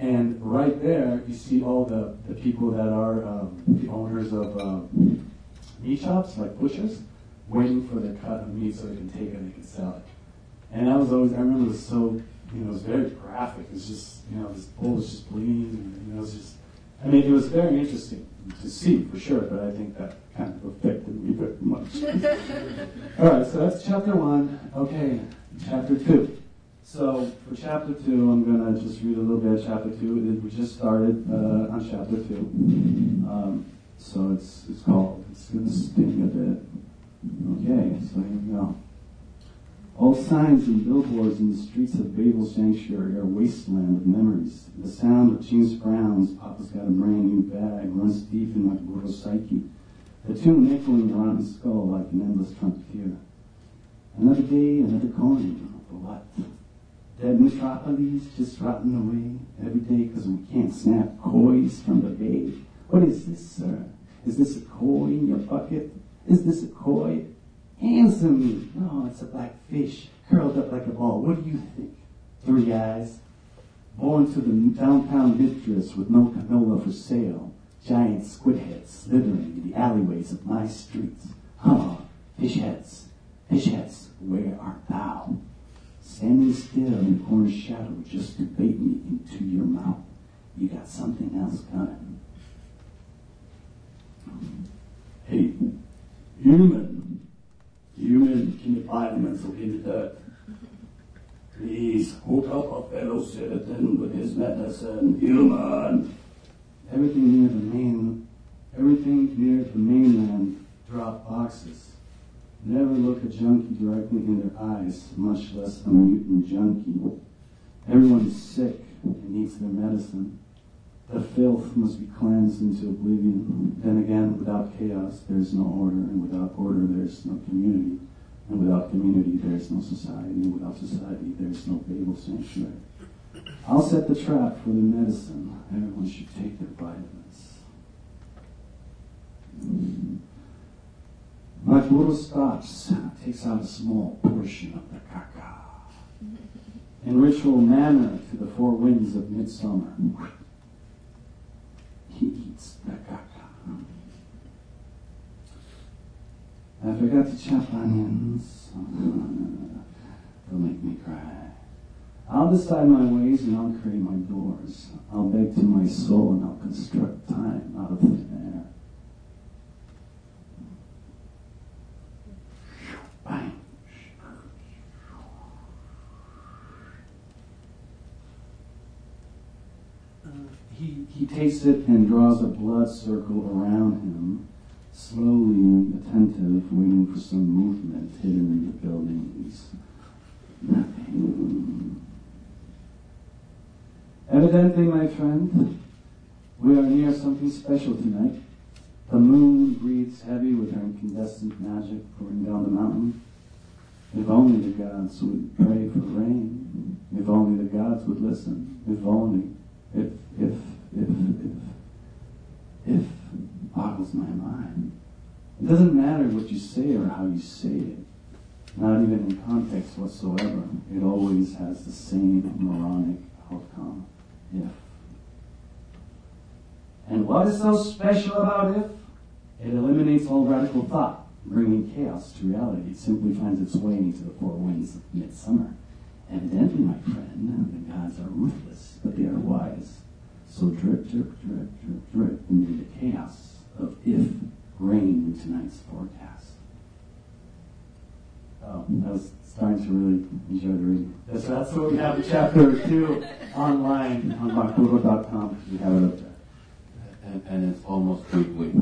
and right there, you see all the, the people that are um, the owners of um, meat shops, like butchers, waiting for their cut of meat so they can take it and they can sell it. And I was always, I remember it was so, you know, it was very graphic. It was just, you know, this bull was just bleeding, and you know, it was just, I mean, it was very interesting to see for sure, but I think that kind of affected me very much. all right, so that's chapter one. Okay, chapter two. So for chapter two, I'm going to just read a little bit of chapter two. We just started uh, on chapter two. Um, so it's, it's called, it's going to sting a bit. Okay, so here we go. All signs and billboards in the streets of Babel Sanctuary are wasteland of memories. The sound of James Brown's Papa's Got a Brand New Bag runs deep in my brutal psyche. The tune echoing around his skull like an endless trumpeter. Another day, another coin. What? Dead metropolis just rotting away every day because we can't snap coys from the bay. What is this, sir? Is this a koi in your bucket? Is this a koi? Answer me. No, it's a black fish curled up like a ball. What do you think? Three eyes. Born to the downtown mistress with no canola for sale. Giant squid heads slithering in the alleyways of my streets. Oh, fish heads, fish heads, where art thou? Standing still in the corner shadow just to bait me into your mouth. You got something else coming. Hey, human. Human, you find me so in the? Please hook up a fellow citizen with his medicine. Human. Everything near the main, everything near the mainland drop boxes. Never look a junkie directly in their eyes, much less a mutant junkie. Everyone is sick and needs their medicine. The filth must be cleansed into oblivion. Then again, without chaos, there is no order, and without order, there is no community. And without community, there is no society, and without society, there is no Babel sanctuary. I'll set the trap for the medicine. Everyone should take their vitamins. Magburo stops, takes out a small portion of the caca. In ritual manner to the four winds of midsummer, he eats the caca. I forgot to chop onions. They'll make me cry. I'll decide my ways and I'll create my doors. I'll beg to my soul and I'll construct time out of thin air. Bang. Uh, he, he takes it and draws a blood circle around him, slowly attentive, waiting for some movement hidden in the buildings. Nothing. Evidently, my friend, we are near something special tonight. The moon breathes heavy with her incandescent magic pouring down the mountain. If only the gods would pray for rain. If only the gods would listen. If only. If, if, if, if, if boggles my mind. It doesn't matter what you say or how you say it. Not even in context whatsoever. It always has the same moronic outcome. If. And what is so special about if? It eliminates all radical thought, bringing chaos to reality. It simply finds its way into the four winds of midsummer. Evidently, my friend, the gods are ruthless, but they are wise. So drip, drip, drip, drip, drip into the chaos of if rain in tonight's forecast. Oh, I was starting to really enjoy the reading. That's, that's what we have chapter two online on magburo.com. We have it up there. And, and it's almost weekly.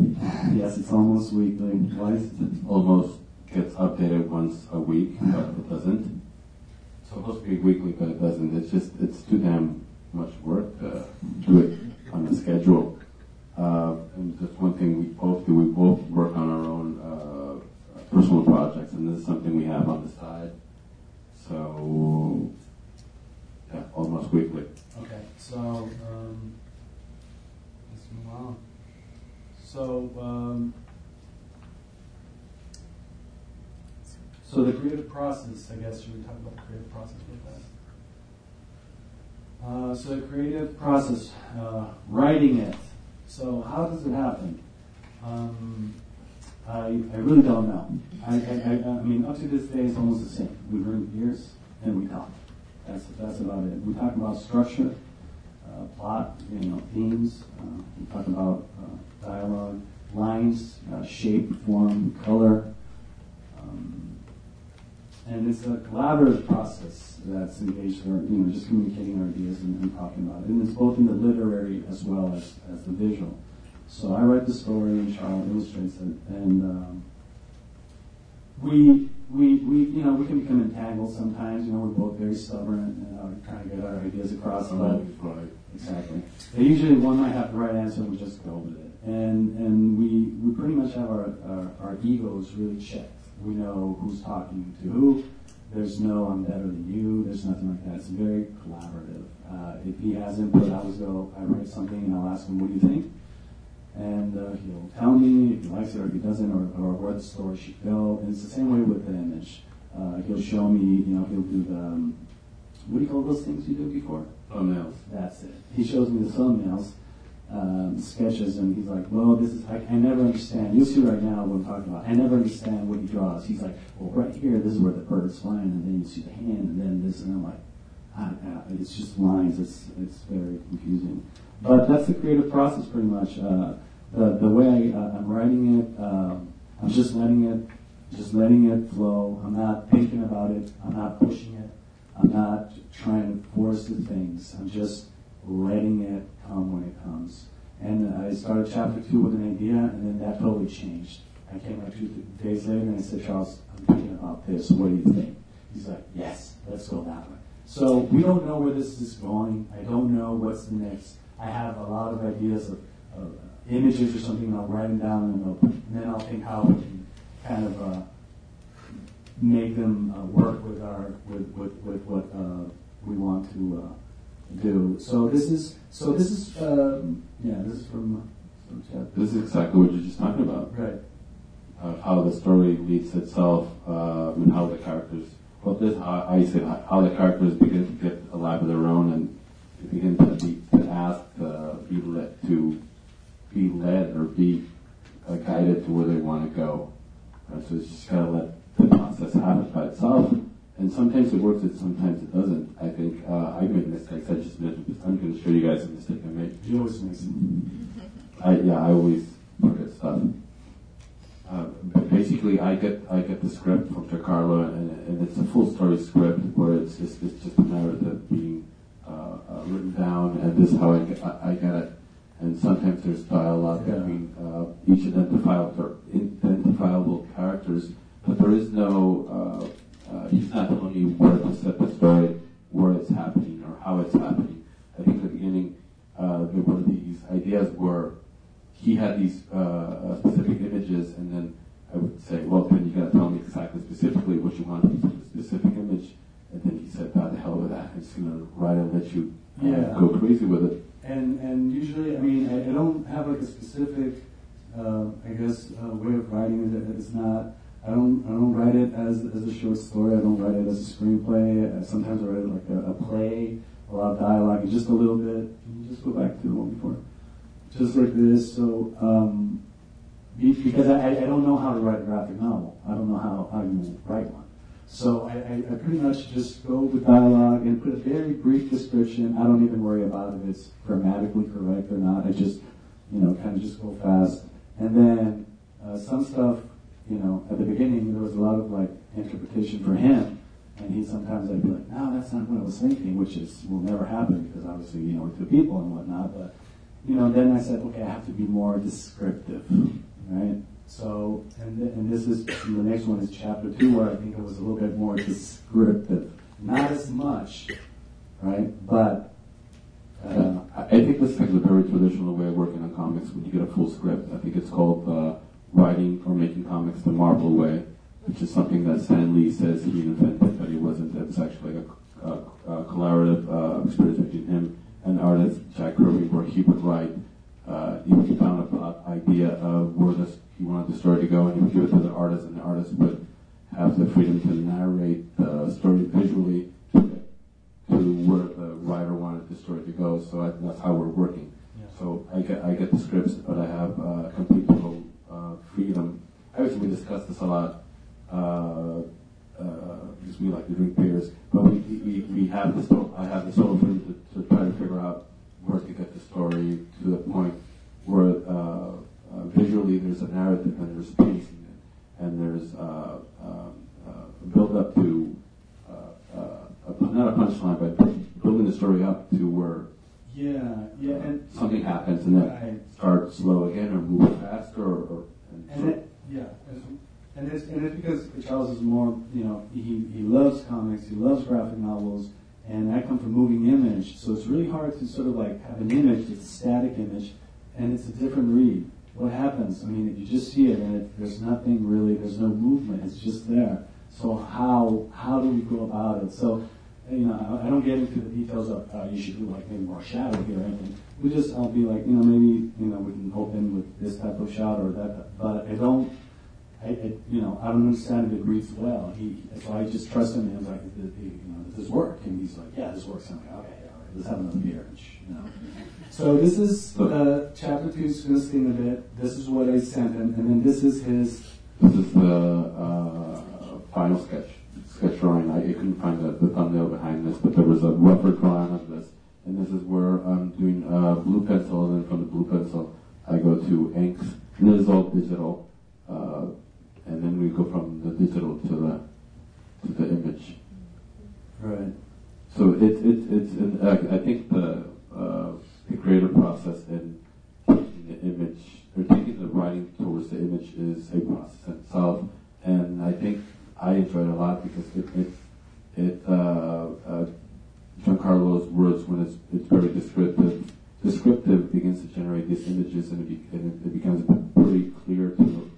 Yes, it's almost weekly. Why is it? Almost gets updated once a week, but it doesn't. It's supposed to be weekly, but it doesn't. It's just, it's too damn much work to do it on a schedule. Uh, and just one thing we both do, we both work on our own uh, personal projects, and this is something we have on the side. So, yeah, almost weekly. Okay, so um, let's on. So, um, so the creative process, I guess, should we talk about the creative process with that? Uh, so the creative process, uh, writing it. So how does it happen? Um, I, I really don't know. I, I, I, I mean, up to this day, it's almost the same. We drink beers and we talk. That's that's about it. We talk about structure, uh, plot, you know, themes. Uh, we talk about uh, dialogue, lines, uh, shape, form, color, um, and it's a collaborative process that's engaged, or you know, just communicating our ideas and, and talking about it. And it's both in the literary as well as as the visual. So I write the story, and Charles illustrates it, and um, we we we you know we can become entangled sometimes. You know, we're both very stubborn and uh, trying to get our ideas across. But right. Exactly, usually one might have the right answer, and we just go with it. And and we we pretty much have our our, our egos really checked. We know who's talking to who. there's no I'm better than you. There's nothing like that. It's very collaborative. Uh, if he has input, I always go. I write something and I'll ask him, "What do you think?" And uh, he'll tell me if he likes it or if he doesn't, or, or where the story should go. And it's the same way with the image. Uh, he'll show me. You know, he'll do the um, what do you call those things you do before? Thumbnails. That's it. He shows me the thumbnails, um, sketches, and he's like, "Well, this is I, I never understand." You'll see right now what I'm talking about. I never understand what he draws. He's like, "Well, right here, this is where the bird's flying, and then you see the hand, and then this," and I'm like, "It's just lines. It's it's very confusing." But that's the creative process, pretty much. Uh, the the way I, uh, I'm writing it, um, I'm just letting it, just letting it flow. I'm not thinking about it. I'm not pushing it. I'm not trying to force the things. I'm just letting it come when it comes. And I started chapter two with an idea, and then that totally changed. I came like two days later, and I said, Charles, I'm thinking about this. What do you think? He's like, Yes, let's go that way. So we don't know where this is going. I don't know what's the next. I have a lot of ideas of, of images or something. I'll write them down, and, I'll, and then I'll think how we can kind of. Uh, make them uh, work with our with with, with what uh, we want to uh, do. So this is so this is um, yeah this is from, from Chad. This is exactly what you're just talking about. Right. Uh, how the story leads itself um, and how the characters. Well, this how I say how, how the characters begin to get a life of their own and begin to be to ask uh, be led to be led or be uh, guided to where they want to go. So it's just gotta let the process happen by itself. And sometimes it works, and sometimes it doesn't. I think uh, I made mistakes. I just mentioned this. I'm going to show you guys a mistake I made. You always make. I, yeah, I always forget stuff. Uh, but basically, I get I get the script from Giancarlo, and, and it's a full story script where it's just it's just a narrative being uh, uh, written down, and this is how I get, I, I get it. And sometimes there's dialogue Yeah. between uh, each identifiable identifiable characters, but there is no. Uh, uh, he's not telling you where to set the story, where it's happening, or how it's happening. I think at the beginning, uh, there were these ideas were he had these uh, uh, specific images, and then I would say, well, then you got to tell me exactly specifically what you want from the specific image. And then he said, "God, the hell with that! I'm just gonna write and let you uh, Yeah. go crazy with it." And and usually, I mean, I, I don't have like a specific, uh, I guess, uh, way of writing it. It's not. I don't. I don't write it as as a short story. I don't write it as a screenplay. Sometimes I write it like a, a play, a lot of dialogue, and just a little bit. Just go back to the one before? Just like this. So. Um, because I, I don't know how to write a graphic novel. I don't know how, how you write one. So I, I, I pretty much just go with dialogue and put a very brief description. I don't even worry about if it's grammatically correct or not. I just, you know, kind of just go fast. And then uh, some stuff, you know, at the beginning there was a lot of like interpretation for him. And he sometimes I'd be like, no, that's not what I was thinking, which is will never happen because obviously, you know, we're two people and whatnot. But you know, then I said, okay, I have to be more descriptive, right? So, and, th- and this is, the next one is chapter two, where I think it was a little bit more descriptive. Not as much, right? But, uh, I think this is a very traditional way of working on comics when you get a full script. I think it's called uh, writing or making comics the Marvel way, which is something that Stan Lee says he invented, but he wasn't. It was actually a, a, a collaborative uh, experience between him and the artist Jack Kirby, where he would write. Uh, he would found an idea of where this, he wanted the story to go, and he would give it to the artist, and the artist would have the freedom to narrate the story visually to to where the writer wanted the story to go. So I, that's how we're working. Yeah. So I get I get the scripts, but I have uh, complete total uh, freedom. Obviously, we discuss this a lot uh, uh, because we like to drink beers. But we we, we have this. I have this total freedom to, to try to figure out where to get the story to the point where uh, uh, visually there's a narrative and there's pacing and there's uh, build up to not a punchline, but building the story up to where yeah, yeah, and something happens and then Right. start slow again or move faster or, or and And it, yeah, it's- and it's and it's because Charles is more, you know, he he loves comics, he loves graphic novels, and I come from moving image, so it's really hard to sort of like have an image, it's a static image, and it's a different read. What happens? I mean, if you just see it, and it, there's nothing really, there's no movement, it's just there. So how how do we go about it? So you know, I, don't get into the details of uh, you should do like maybe more shadow here or anything. We just I'll be like, you know, maybe you know we can open with this type of shot or that, but I don't. I, I, you know, I don't understand if it reads well. He, so I just trust him, and I like, "Does- you know, does this work? And he's like, yeah, this works. I'm like, okay, all right, let's have another beer. You know. So this is uh, chapter two, is listing a bit. This is what I sent him, and then this is his. This is the uh, final sketch, sketch drawing. I, I couldn't find the, the thumbnail behind this, but there was a rougher drawing of this. And this is where I'm doing uh, blue pencil, and then from the blue pencil, I go to inks. And this is all digital. Uh, and then we go from the digital to the to the image. Right. So it's it's it's. An, uh, I think the uh, the creative process in taking the image or taking the writing towards the image is a process in itself, and I think I enjoy it a lot because it it it uh, uh, Giancarlo's words when it's it's very descriptive. Descriptive begins to generate these images, and it, be, and it, becomes pretty clear to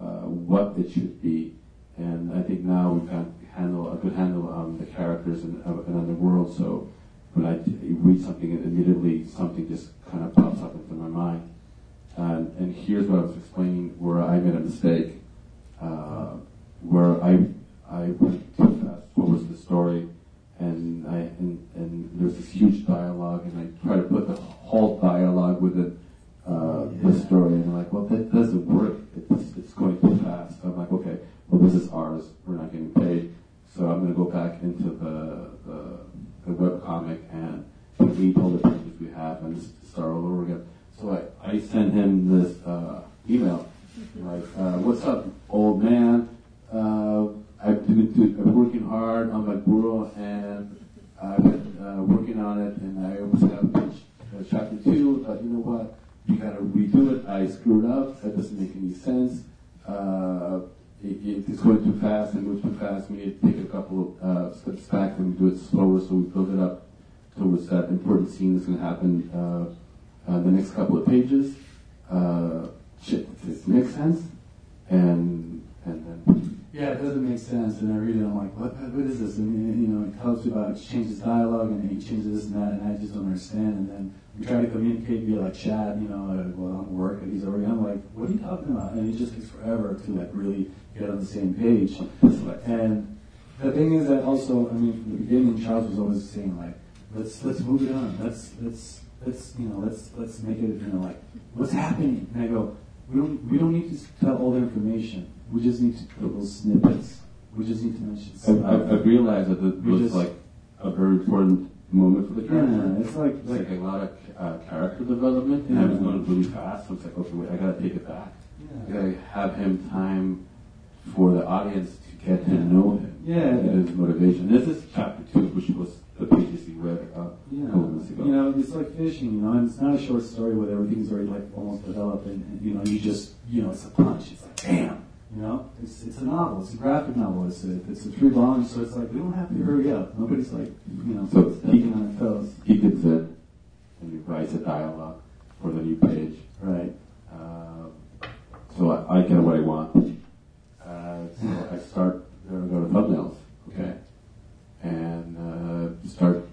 uh, what it should be. And I think now we've got handle a good handle on the characters and, uh, and on the world. So when I read something, immediately something just kind of pops up into my mind. And, and here's what I was explaining where I made a mistake, uh, where I I went too fast forward the story, and I and, and there's this huge dialogue, and I try to put the whole dialogue within uh, the story, and I'm like, well, that doesn't work. It's it's going too fast. I'm like, okay, well, this is ours. We're not getting paid, so I'm going to go back into the the, the web comic and delete all the pages we have and start all over again. So I, I sent him this uh, email, like, uh, what's up, old man? Uh, I've been, do, I'm working hard on Magburo and I've been uh, working on it and I almost have page, uh, chapter two, but you know what? You gotta redo it. I screwed up. That doesn't make any sense. Uh, it, it- it's going too fast and goes too fast. We need to take a couple of uh, steps back and do it slower so we build it up towards that important scene that's going to happen uh, uh, the next couple of pages. Uh, shit, does this make sense? And and then Yeah, it doesn't make sense. And I read it, I'm like, what, what is this? And you know, it tells you about changes dialogue, and he changes this and that, and I just don't understand. And then we try to communicate via like chat, you know, uh, well, I'm work, and he's already. I'm like, what are you talking about? And it just takes forever to like really get on the same page. And the thing is that also, I mean, from the beginning, Charles was always saying like, let's let's move it on. Let's let's let's you know let's let's make it you know like what's happening. And I go, we don't we don't need to tell all the information. We just need to put little snippets. We just need to mention. I, I, I realized that it was just- like a very important moment for the character. Yeah, it's like It's like like a lot of uh, character development, and I was going really fast. So it's like, okay, wait, I gotta take it back. I yeah. gotta have him time for the audience to get to know him. Yeah. and his motivation. This is chapter two, which was the pages he read uh, a Yeah, ago. you know, it's like fishing, you know, and it's not a short story where everything's already like almost developed, and, and you know, you just, you know, it's a punch. It's like, damn, you know, it's it's a novel, it's a graphic novel, it's a it's a three volumes, so it's like we don't have to hurry up. Nobody's like, you know, So it's- peeking on their toes, he gives it, and he writes a dialogue for the new page. right? Um, so I, I get what I want. Uh, so I start uh, go to thumbnails, okay, and uh, start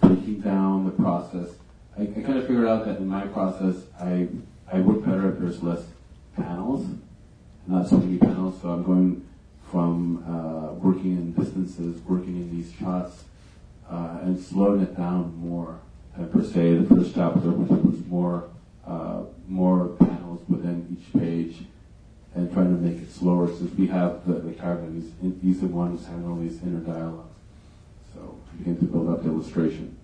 breaking down the process. I, I kind of figured out that in my process, I I work better if there's less panels, not so many panels. So I'm going from uh, working in distances, working in these shots, uh, and slowing it down more. And per se, the first chapter, was more uh, more panels within each page, and trying to make it slower since we have the, the character. He's, he's the one who's having all these inner dialogues. So begin to build up the illustration.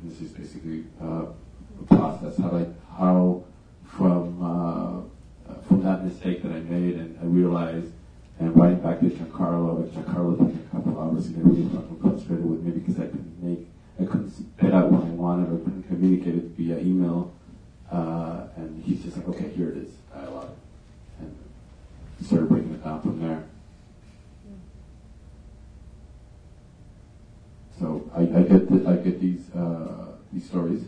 And this is basically uh, a process how I how from uh, from that mistake that I made and I realized and writing back to Giancarlo, and Giancarlo took a couple hours to get really fucking frustrated with me because I couldn't make I couldn't spit out what I wanted or couldn't communicate it via email. Uh, and he's just like, okay, here it is, dialogue. And started breaking it down from there. So I, I get the, I get these uh, these stories,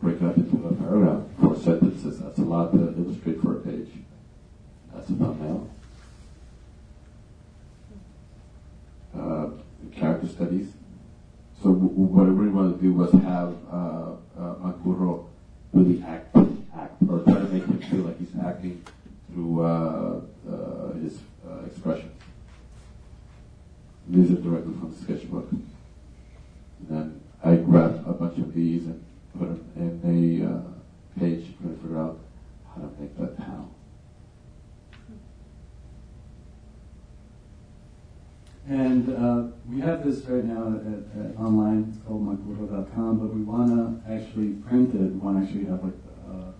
Break up into a paragraph or sentences. That's a lot to illustrate for a page. That's a thumbnail. Uh, character studies. So w- what I really wanted to do was have uh, uh, Magburo really act, act, or try to make him feel like he's acting through uh, uh, his uh. These are directly from the sketchbook. And then I grabbed a bunch of these and put in a uh, page, to figure out how to make that panel. And uh, we have this right now at, at online. It's called magburo.com, but we want to actually print it. We want to actually have like uh,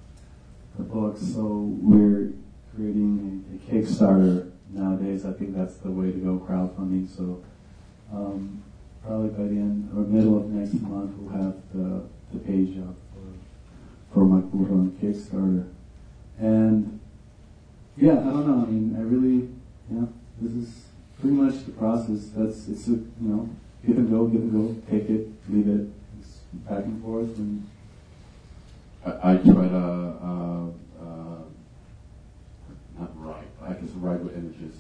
the books. So we're creating a, a Kickstarter nowadays. I think that's the way to go, crowdfunding. So um, probably by the end or middle of next month, we'll have the, the page up for, for Magburo on Kickstarter. And yeah, I don't know. I mean, I really, yeah, this is pretty much the process. That's it's a you know give and go, give and go, take it, leave it, it's back and forth, and I, I try to uh, uh, not write. I guess write with images.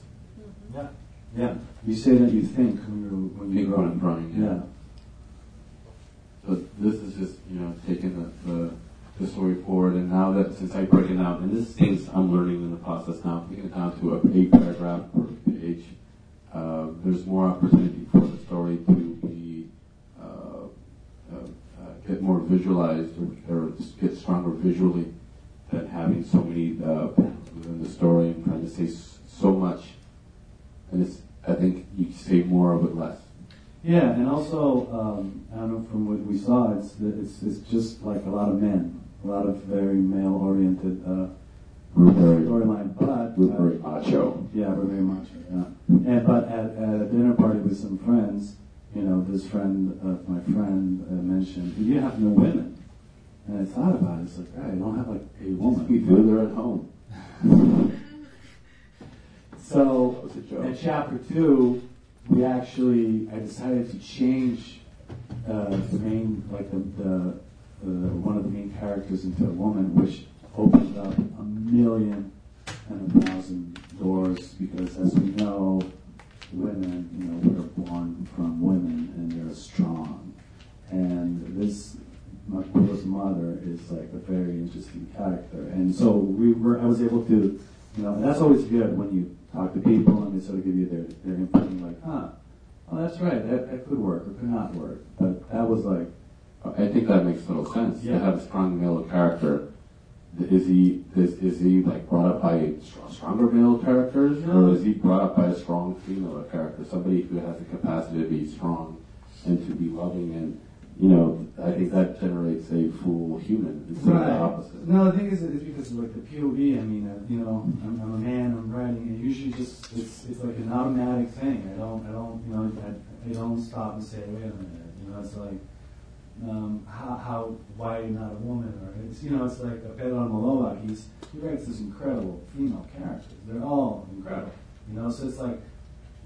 yeah, yeah. You say that you think when you're when Think you're when I'm drawing, yeah. yeah. So this is just you know taking the, the the story forward, and now that since I break it out, and this is things I'm learning in the process now, taking it down to a eight paragraph per page. Uh, there's more opportunity for the story to be uh, uh, uh, get more visualized or, or get stronger visually than having so many uh, within the story and trying to say so much. And it's I think you say more of it less. Yeah, and also um, I don't know from what we saw, it's it's it's just like a lot of men, a lot of very male-oriented uh, very, storyline, but we're uh, very macho. Yeah, we're very much. Yeah. And but at, at a dinner party with some friends, you know, this friend of my friend uh, mentioned, "You have no women." And I thought about it. It's like, right, I don't have like a woman. We do. They're at home. So That was a joke. in chapter two, we actually I decided to change uh, the main, like the, the, one of the main characters into a woman, which opened up a million and a thousand doors because, as we know, women, you know, we're born from women and they're strong. And this Magburo's mother is like a very interesting character. And so we were, I was able to, you know, and that's always good when you talk to people and they sort of give you their, their input and you're like, huh, oh, that's right, that, that could work or could not work. But that was like, I think that makes total sense. Yeah. To have a strong male character, is he is, is he like brought up by str- stronger male characters, No. or is he brought up by a strong female character, somebody who has the capacity to be strong and to be loving, and you know, I think that generates a full human instead of the opposite. No, the thing is, it's because of like the POV. I mean, uh, you know, I'm, I'm a man. I'm writing. It usually just it's it's like an automatic thing. I don't I don't you know I, I don't stop and say wait a minute. You know, it's like um, how how why are you not a woman? Or it's you know it's like Pedro Almodovar. He's he writes this incredible female characters. They're all incredible. You know, so it's like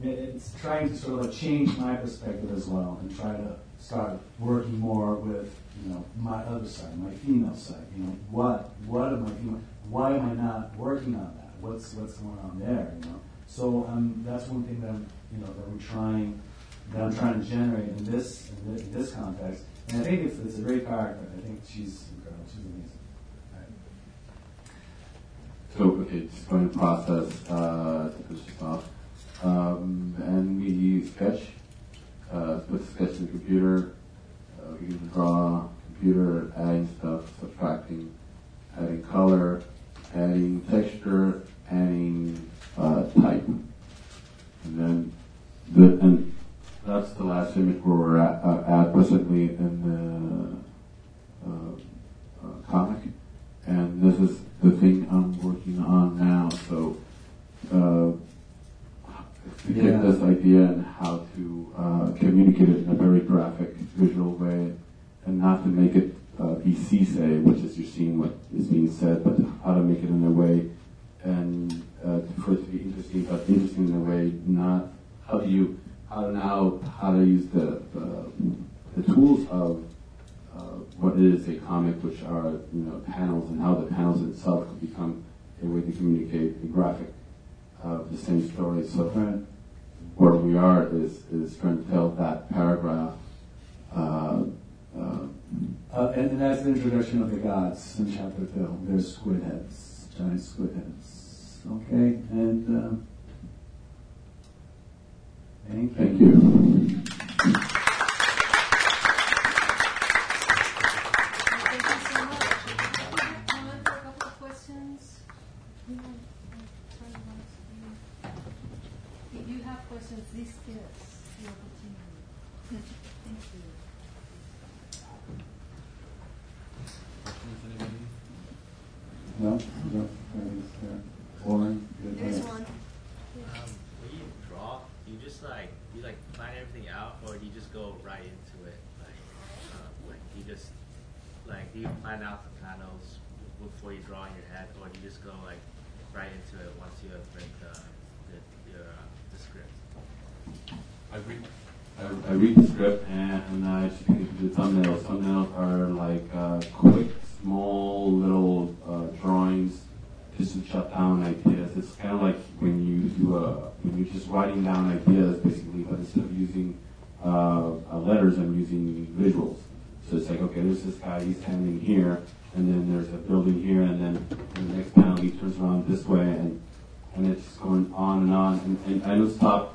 it's trying to sort of like change my perspective as well and try to start working more with you know my other side, my female side. You know, what what am I female? Why am I not working on that? What's what's going on there? You know, so um, that's one thing that I'm, you know that we're trying that I'm trying to generate in this in this, in this context. And I think it's, it's a great character. I think she's incredible. She's amazing. So it's going to process uh, to this off, um, and we sketch. Uh, put the sketch in the computer. Uh, we can draw computer, adding stuff, subtracting, adding color, adding texture, adding uh, type, and then the and that's the last image where we're at, uh, at presently in the uh, uh, comic, and this is the thing I'm working on now. So uh, to Yeah. get this idea and how to uh, communicate it in a very graphic, visual way, and not to make it uh, be say, which is you're seeing what is being said, but how to make it in a way and uh, for it to be interesting, but interesting in a way not how do you how now how to use the the, the tools of uh, what is a comic, which are you know panels, and how the panels itself could become a way to communicate a graphic of the same story. So. Where we are is, is trying to tell that paragraph. Uh, uh, Uh, and, and that's the introduction of the gods in chapter two. There's squid heads, giant squid heads. Okay, and um, thank you. thank you. Thank you so much. We have time for a couple of questions. We have, uh, time once we- If you have questions, this is the opportunity. Thank you. No, no, nobody's there. Warren, good. There's yeah. one. Um, when you draw, you just like you like plan everything out, or do you just go right into it? Like, uh, like you just like do you plan out the panels before you draw in your head, or do you just go like right into it once you have read the, the your uh, the script? I read, I, I read the script and I just pick the thumbnails. Thumbnails are like uh, quick, small little uh, drawings just to shut down ideas. It's kind of like when you do a, when you're just writing down ideas basically, but instead of using uh, uh, letters, I'm using visuals. So it's like, okay, there's this guy, he's standing here, and then there's a building here, and then in the next panel he turns around this way, and and it's going on and on, and, and I don't stop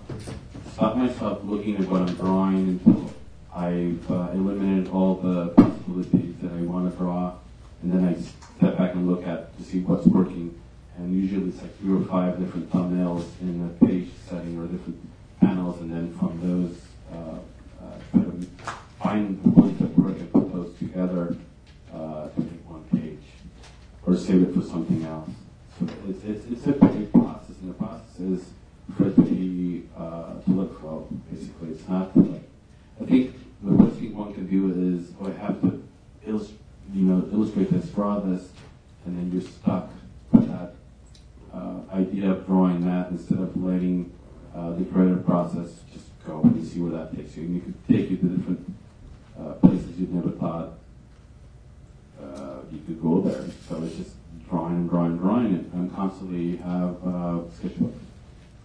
stop myself looking at what I'm drawing until I've uh, eliminated all the possibilities that I want to draw, and then I step back and look at to see what's working. And usually it's like three or five different thumbnails in a page setting or different panels, and then from those, to find the ones that and put those together uh, to make one page, or save it for something else. So it's, it's, it's a big process, and the process is for it uh, to look flow. Basically, it's not like I think the worst thing one can do is oh, I have to illustrate, you know, illustrate this, draw this, and then you're stuck with that uh, idea of drawing that instead of letting uh, the creative process just go and see where that takes you. And you could take you to different uh, places you'd never thought uh, you could go there. So it's just drawing and drawing and drawing it. And constantly have uh, sketchbooks.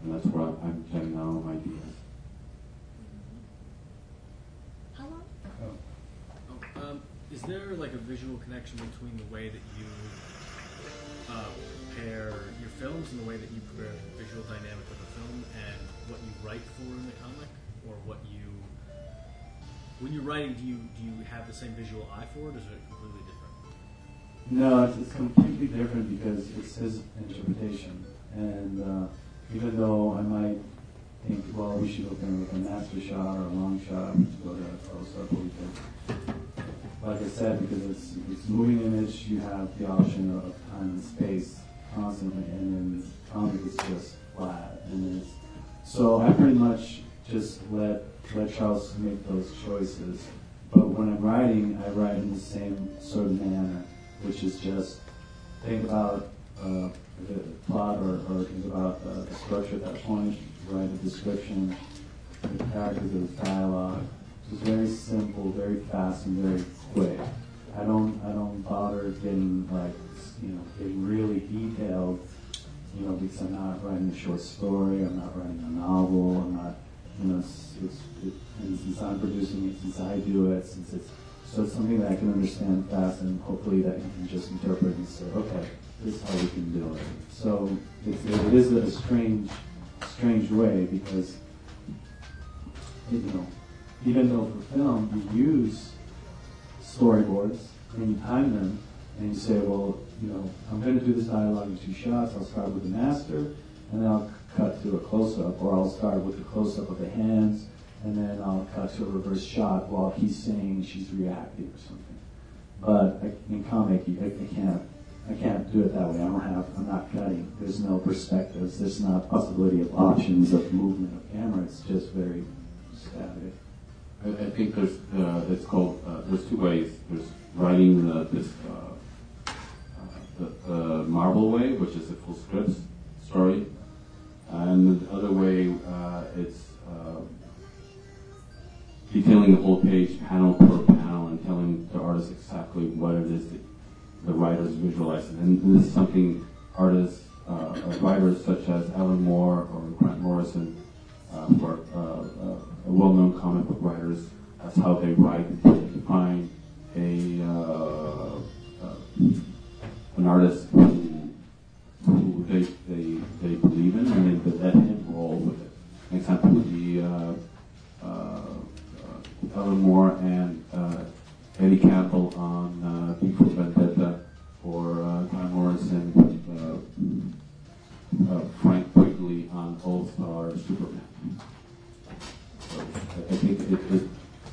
And that's where I'm, I'm getting all my ideas. How long? Oh, um, is there like a visual connection between the way that you uh, prepare your films and the way that you prepare the visual dynamic of the film and what you write for in the comic, or what you when you're writing, do you do you have the same visual eye for it, or is it completely different? No, it's, it's completely different because it's his interpretation. And uh, even though I might think, well, we should open with a master shot or a long shot, should go to a close up, we like I said, because it's, it's moving image, you have the option of time and space constantly, and then comic is just flat. And it's, so I pretty much just let let Charles make those choices. But when I'm writing, I write in the same sort of manner, which is just think about uh, the plot or, or think about uh, the structure at that point, write a description, the characters, the dialogue. It's very simple, very fast, and very quick. I don't I don't bother getting like you know getting really detailed, you know, because I'm not writing a short story, I'm not writing a novel, I'm not you know, it's, it's, it, and since I'm producing it, since I do it, since it's so it's something that I can understand fast, and hopefully that you can just interpret and say, okay, this is how we can do it. So it's, it is a strange, strange way because you know, even though for film you use storyboards and you time them, and you say, well, you know, I'm going to do this dialogue in two shots. I'll start with the master, and then I'll cut to a close-up, or I'll start with a close-up of the hands, and then I'll cut to a reverse shot while he's saying she's reacting or something. But in comic, I, I can't, I can't do it that way. I don't have, I'm not cutting. There's no perspectives. There's not possibility of options of movement of camera. It's just very static. I, I think there's, uh, it's called, uh, there's two ways. There's writing the, this, uh, uh, the, the Marvel way, which is a full script story. And the other way, uh, it's uh, detailing the whole page, panel per panel, and telling the artist exactly what it is that the writer's visualizing. And this is something artists, uh, writers such as Alan Moore or Grant Morrison, uh, who are uh, uh, well-known comic book writers. That's how they write. They find a uh, uh, an artist who, they, they they believe in, and they let him roll with it. Example be uh, uh, uh, Alan Moore and uh, Eddie Campbell on uh, V for Vendetta, or uh, Grant Morrison with uh, uh, Frank Quitely on All Star Superman. So I think it, it,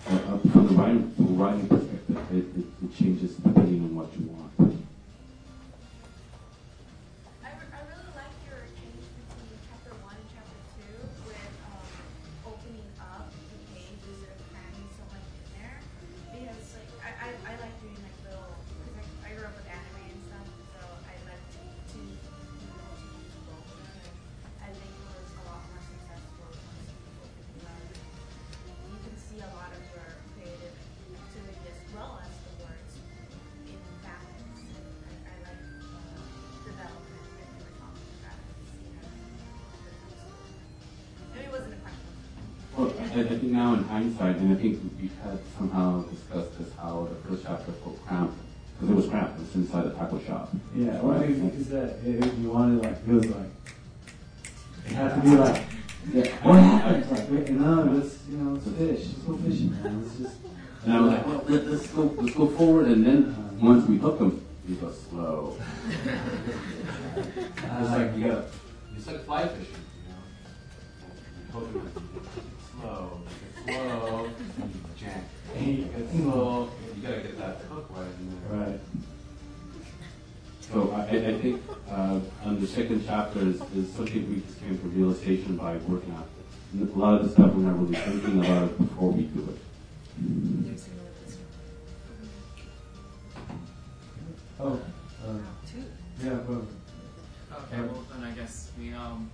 uh, from the writing, from writing perspective, it, it, it changes depending on what you want. Now in hindsight, and I think we had somehow discussed this, how the first chapter felt cramped, because it was cramped, it was inside the taco shop. Yeah, well, I think because that it, you wanted like it was like it had to be like Yeah. what happened? It's like wait, no, let's you know let's fish, let's go fishing, man. Let's just And I was like, well, let, let's go, let's go forward, and then uh, once we hook them, we go slow. It's like you got, it's like fly fishing, chapter is, is something we just came to realization by working on. A lot of the stuff we're not really thinking about it before we do it. Oh, uh, yeah, but Okay, well then I guess we um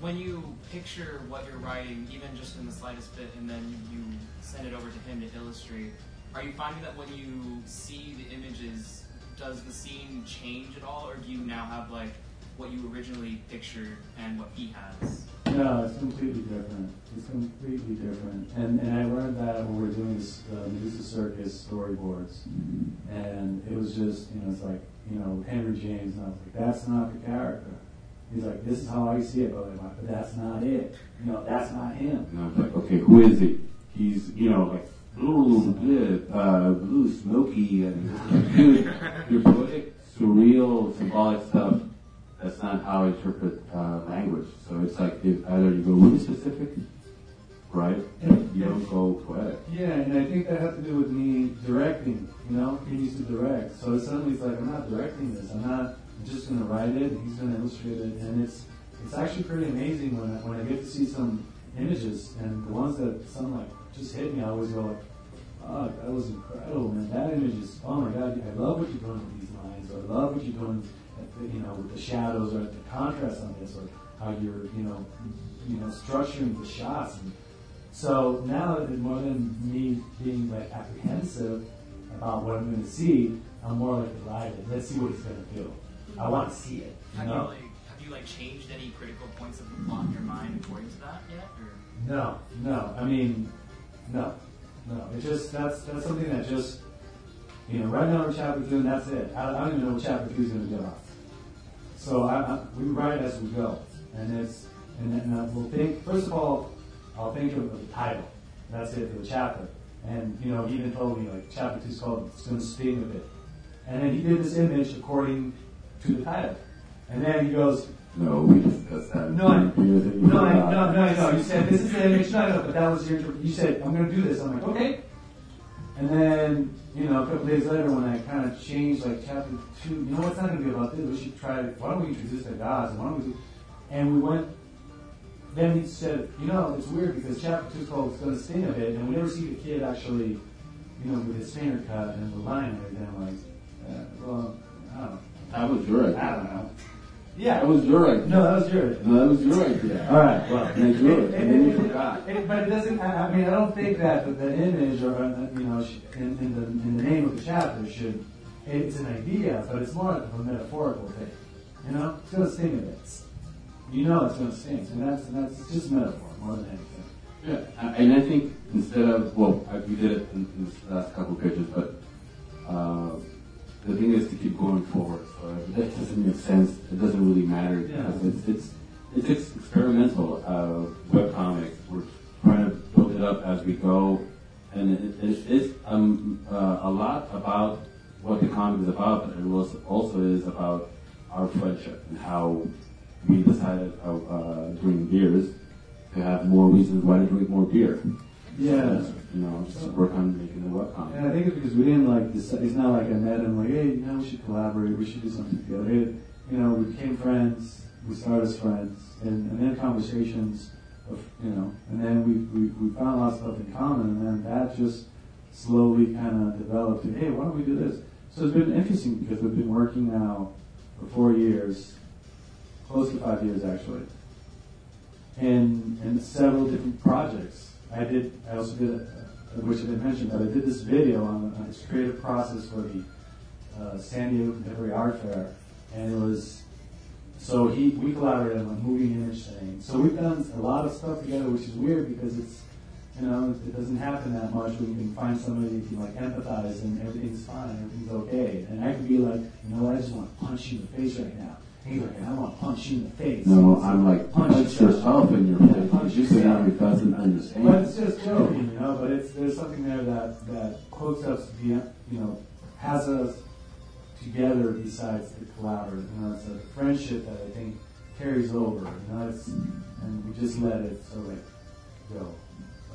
when you picture what you're writing, even just in the slightest bit, and then you send it over to him to illustrate, are you finding that when you see the images, does the scene change at all, or do you now have like what you originally pictured and what he has? No, it's completely different. It's completely different. And and I learned that when we were doing this uh, Medusa Circus storyboards, and it was just you know it's like you know Henry James, and I was like that's not the character. He's like this is how I see it, but, I'm like, but that's not it. You know that's not him. And I was like, okay, who is he? He's, you know, like, blue, blue, uh, blue, smoky, and dude, your poetic, surreal, symbolic stuff. That's not how I interpret uh, language. So it's like if either you go really specific, right? You don't go poetic. Yeah, and I think that had to do with me directing. You know, he used to direct, so suddenly it's like I'm not directing this. I'm not. Just going to write it. He's going to illustrate it, and it's it's actually pretty amazing when I, when I get to see some images and the ones that some like just hit me. I always go like, "Oh, that was incredible, man! That image is. Oh my God, I love what you're doing with these lines, I love what you're doing, you know, with the shadows or the contrast on this, or how you're, you know, you know, structuring the shots." And, so now that more than me being like apprehensive about what I'm going to see, I'm more like delighted. Let's see what it's going to do. I want to see it. You Have you like have you like changed any critical points of the plot in your mind according to that yet? Or? No, no. I mean, no, no. It just that's that's something that just you know. Right now we're chapter two, and that's it. I, I don't even know what chapter two is going to get off. So I, I, we write as we go, and it's and then uh, we'll think. First of all, I'll think of the title. That's it for the chapter. And you know, he even told me like chapter two is called "It's going to sting a bit," and then he did this image according to the title. And then he goes, No, we discussed that. no, I, no, I, no, no, no. You said this is the image. No, no, but that was your. You said I'm going to do this. I'm like, okay. And then, you know, a couple days later, when I kind of changed, like chapter two, you know, what's not going to be about this. We should try. Why don't we introduce the gods? And why don't we? Do, and we went. Then he said, you know, it's weird because chapter two is called "It's Going to Sting a Bit," and we never see the kid actually, you know, with his finger cut and the line and everything. I'm like, uh, well, I don't know. That was idea. I don't know. Yeah. That was your idea. No, that was your idea. No, that was your idea. All right. Well, And I drew it, and then you forgot. It- but it doesn't. I, I mean, I don't think that the, the image or uh, you know in, in the in the name of the chapter should. It's an idea, but it's more of a metaphorical thing. You know, it's going to sting a bit. You know, it's going to sting, and that's and that's just metaphor more than anything. Yeah, and I think instead of well, we did it in, in the last couple of pages, but uh, the thing is to keep going forward. So if that doesn't make sense. It doesn't really matter because it's it's it's ex- experimental uh, webcomic. We're trying to build it up as we go, and it, it is um, uh, a lot about what the comic is about, but it also also is about our friendship and how we decided uh, uh, during beers to have more reasons why to drink more beer. Yeah. You know, just work on making. And I think it's because we didn't like decide, it's not like I met him like, hey, you know, we should collaborate, we should do something together. It, you know, we became friends, we started as friends, and, and then conversations of, you know, and then we, we, we found a lot of stuff in common, and then that just slowly kind of developed to, hey, why don't we do this? So it's been interesting because we've been working now for four years, close to five years actually, in, in several different projects. I did, I also did, which I didn't mention, but I did this video on, on creative process for the uh, San Diego Contemporary Art Fair, and it was, so he, we collaborated on a movie image thing. So we've done a lot of stuff together, which is weird because it's, you know, it doesn't happen that much when you can find somebody you can like empathize and everything's fine, everything's okay. And I could be like, you know I just want to punch you in the face right now. And he's like, I want to punch you in the face. No, I'm like, punch yourself in your Yeah, face. punch You say yourself. that doesn't understand. But it's just joking, you know. But it's there's something there that that hooks us, via, you know, has us together besides the collaborative. You know, it's a friendship that I think carries over. You know, it's and we just let it sort of like go. So.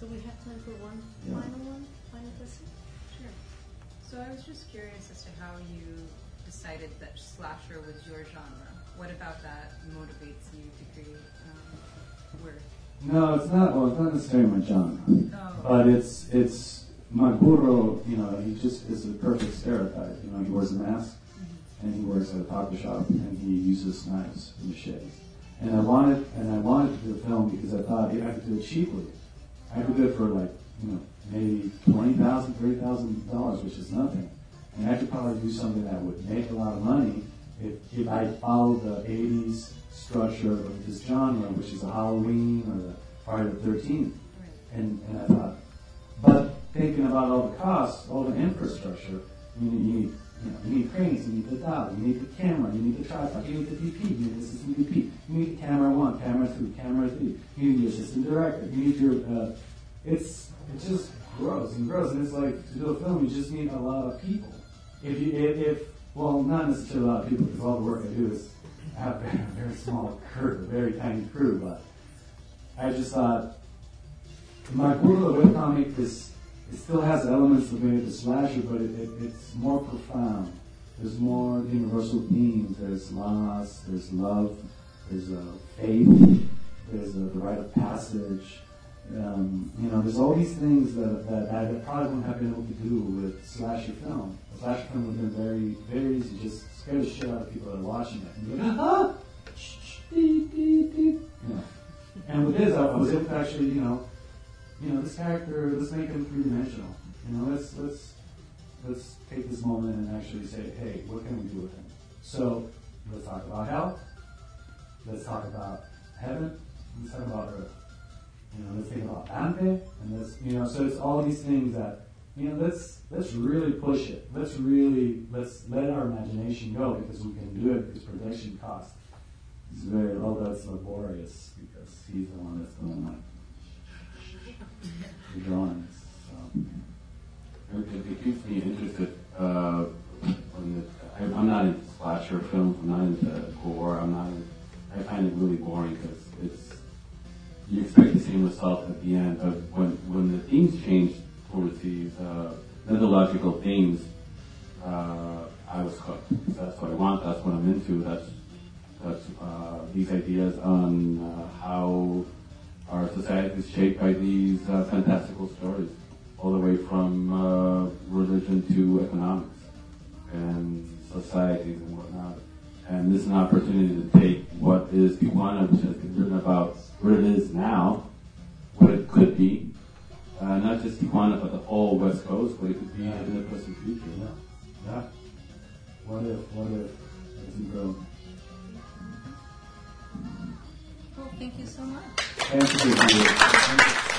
So we have time for one Yeah. final one, final question? Sure. So I was just curious as to how you decided that slasher was your genre. What about that motivates you to create um, work? No, it's not. Well, it's not necessarily my genre, Oh. but it's it's Magburo. You know, he just is a perfect stereotype. You know, he wears a mask, and he works at a taco shop, and he uses knives and machetes. And I wanted, and I wanted to do a film because I thought I could do it cheaply. I could do it for like, you know, maybe twenty thousand, thirty thousand dollars, which is nothing. And I could probably do something that would make a lot of money if, if I followed the '80s structure of this genre, which is a Halloween or the Friday the Thirteenth. And and I thought, but thinking about all the costs, all the infrastructure, you need, you need, you know, you need cranes, you need the dial, you need the camera, you need the tripod, you need the DP, you need the assistant DP, you need camera one, camera two, camera three, you need your assistant director, you need your, uh, it's, it just grows and grows, and it's like, to do a film, you just need a lot of people. If you, if, if well, not necessarily a lot of people, because all the work I do is, have a very, small crew, a very tiny crew, but I just thought, Magburo webcomic is it still has elements of maybe the slasher, but it, it, it's more profound. There's more universal themes. There's loss. There's love. There's uh, faith. There's uh, the rite of passage. Um, you know, there's all these things that, that I probably wouldn't have been able to do with slasher film. A slasher film would have been very, very easy. Just scare the shit out of people that are watching it. And like, ah. You know. And with this, I, was able to actually, you know, you know, this character, let's make him three dimensional. You know, let's let's let's take this moment and actually say, hey, what can we do with him? So let's talk about hell. Let's talk about heaven. Let's talk about earth. You know, let's think about Dante, and you know. So it's all these things that you know. Let's let's really push it. Let's really let's let our imagination go because we can do it because production cost is very although it's laborious because he's the one that's going like the drawings. So. It, keeps me interested. Uh, when the, I, I'm not into slasher films. I'm not into gore. I'm not. In, I find it really boring because you expect the same result at the end. But when when the themes change towards these uh, mythological themes, uh, I was hooked. That's what I want. That's what I'm into. That's that's uh, these ideas on uh, how our society is shaped by these uh, fantastical stories, all the way from uh, religion to economics and societies and whatnot. And this is an opportunity to take what is Tijuana, which has been written about what it is now, what it could be, uh, not just Tijuana, but the whole West Coast, what it could be in the present future. Yeah. Yeah. What if? What if? As we grow. Well, Thank you so much. Thank you.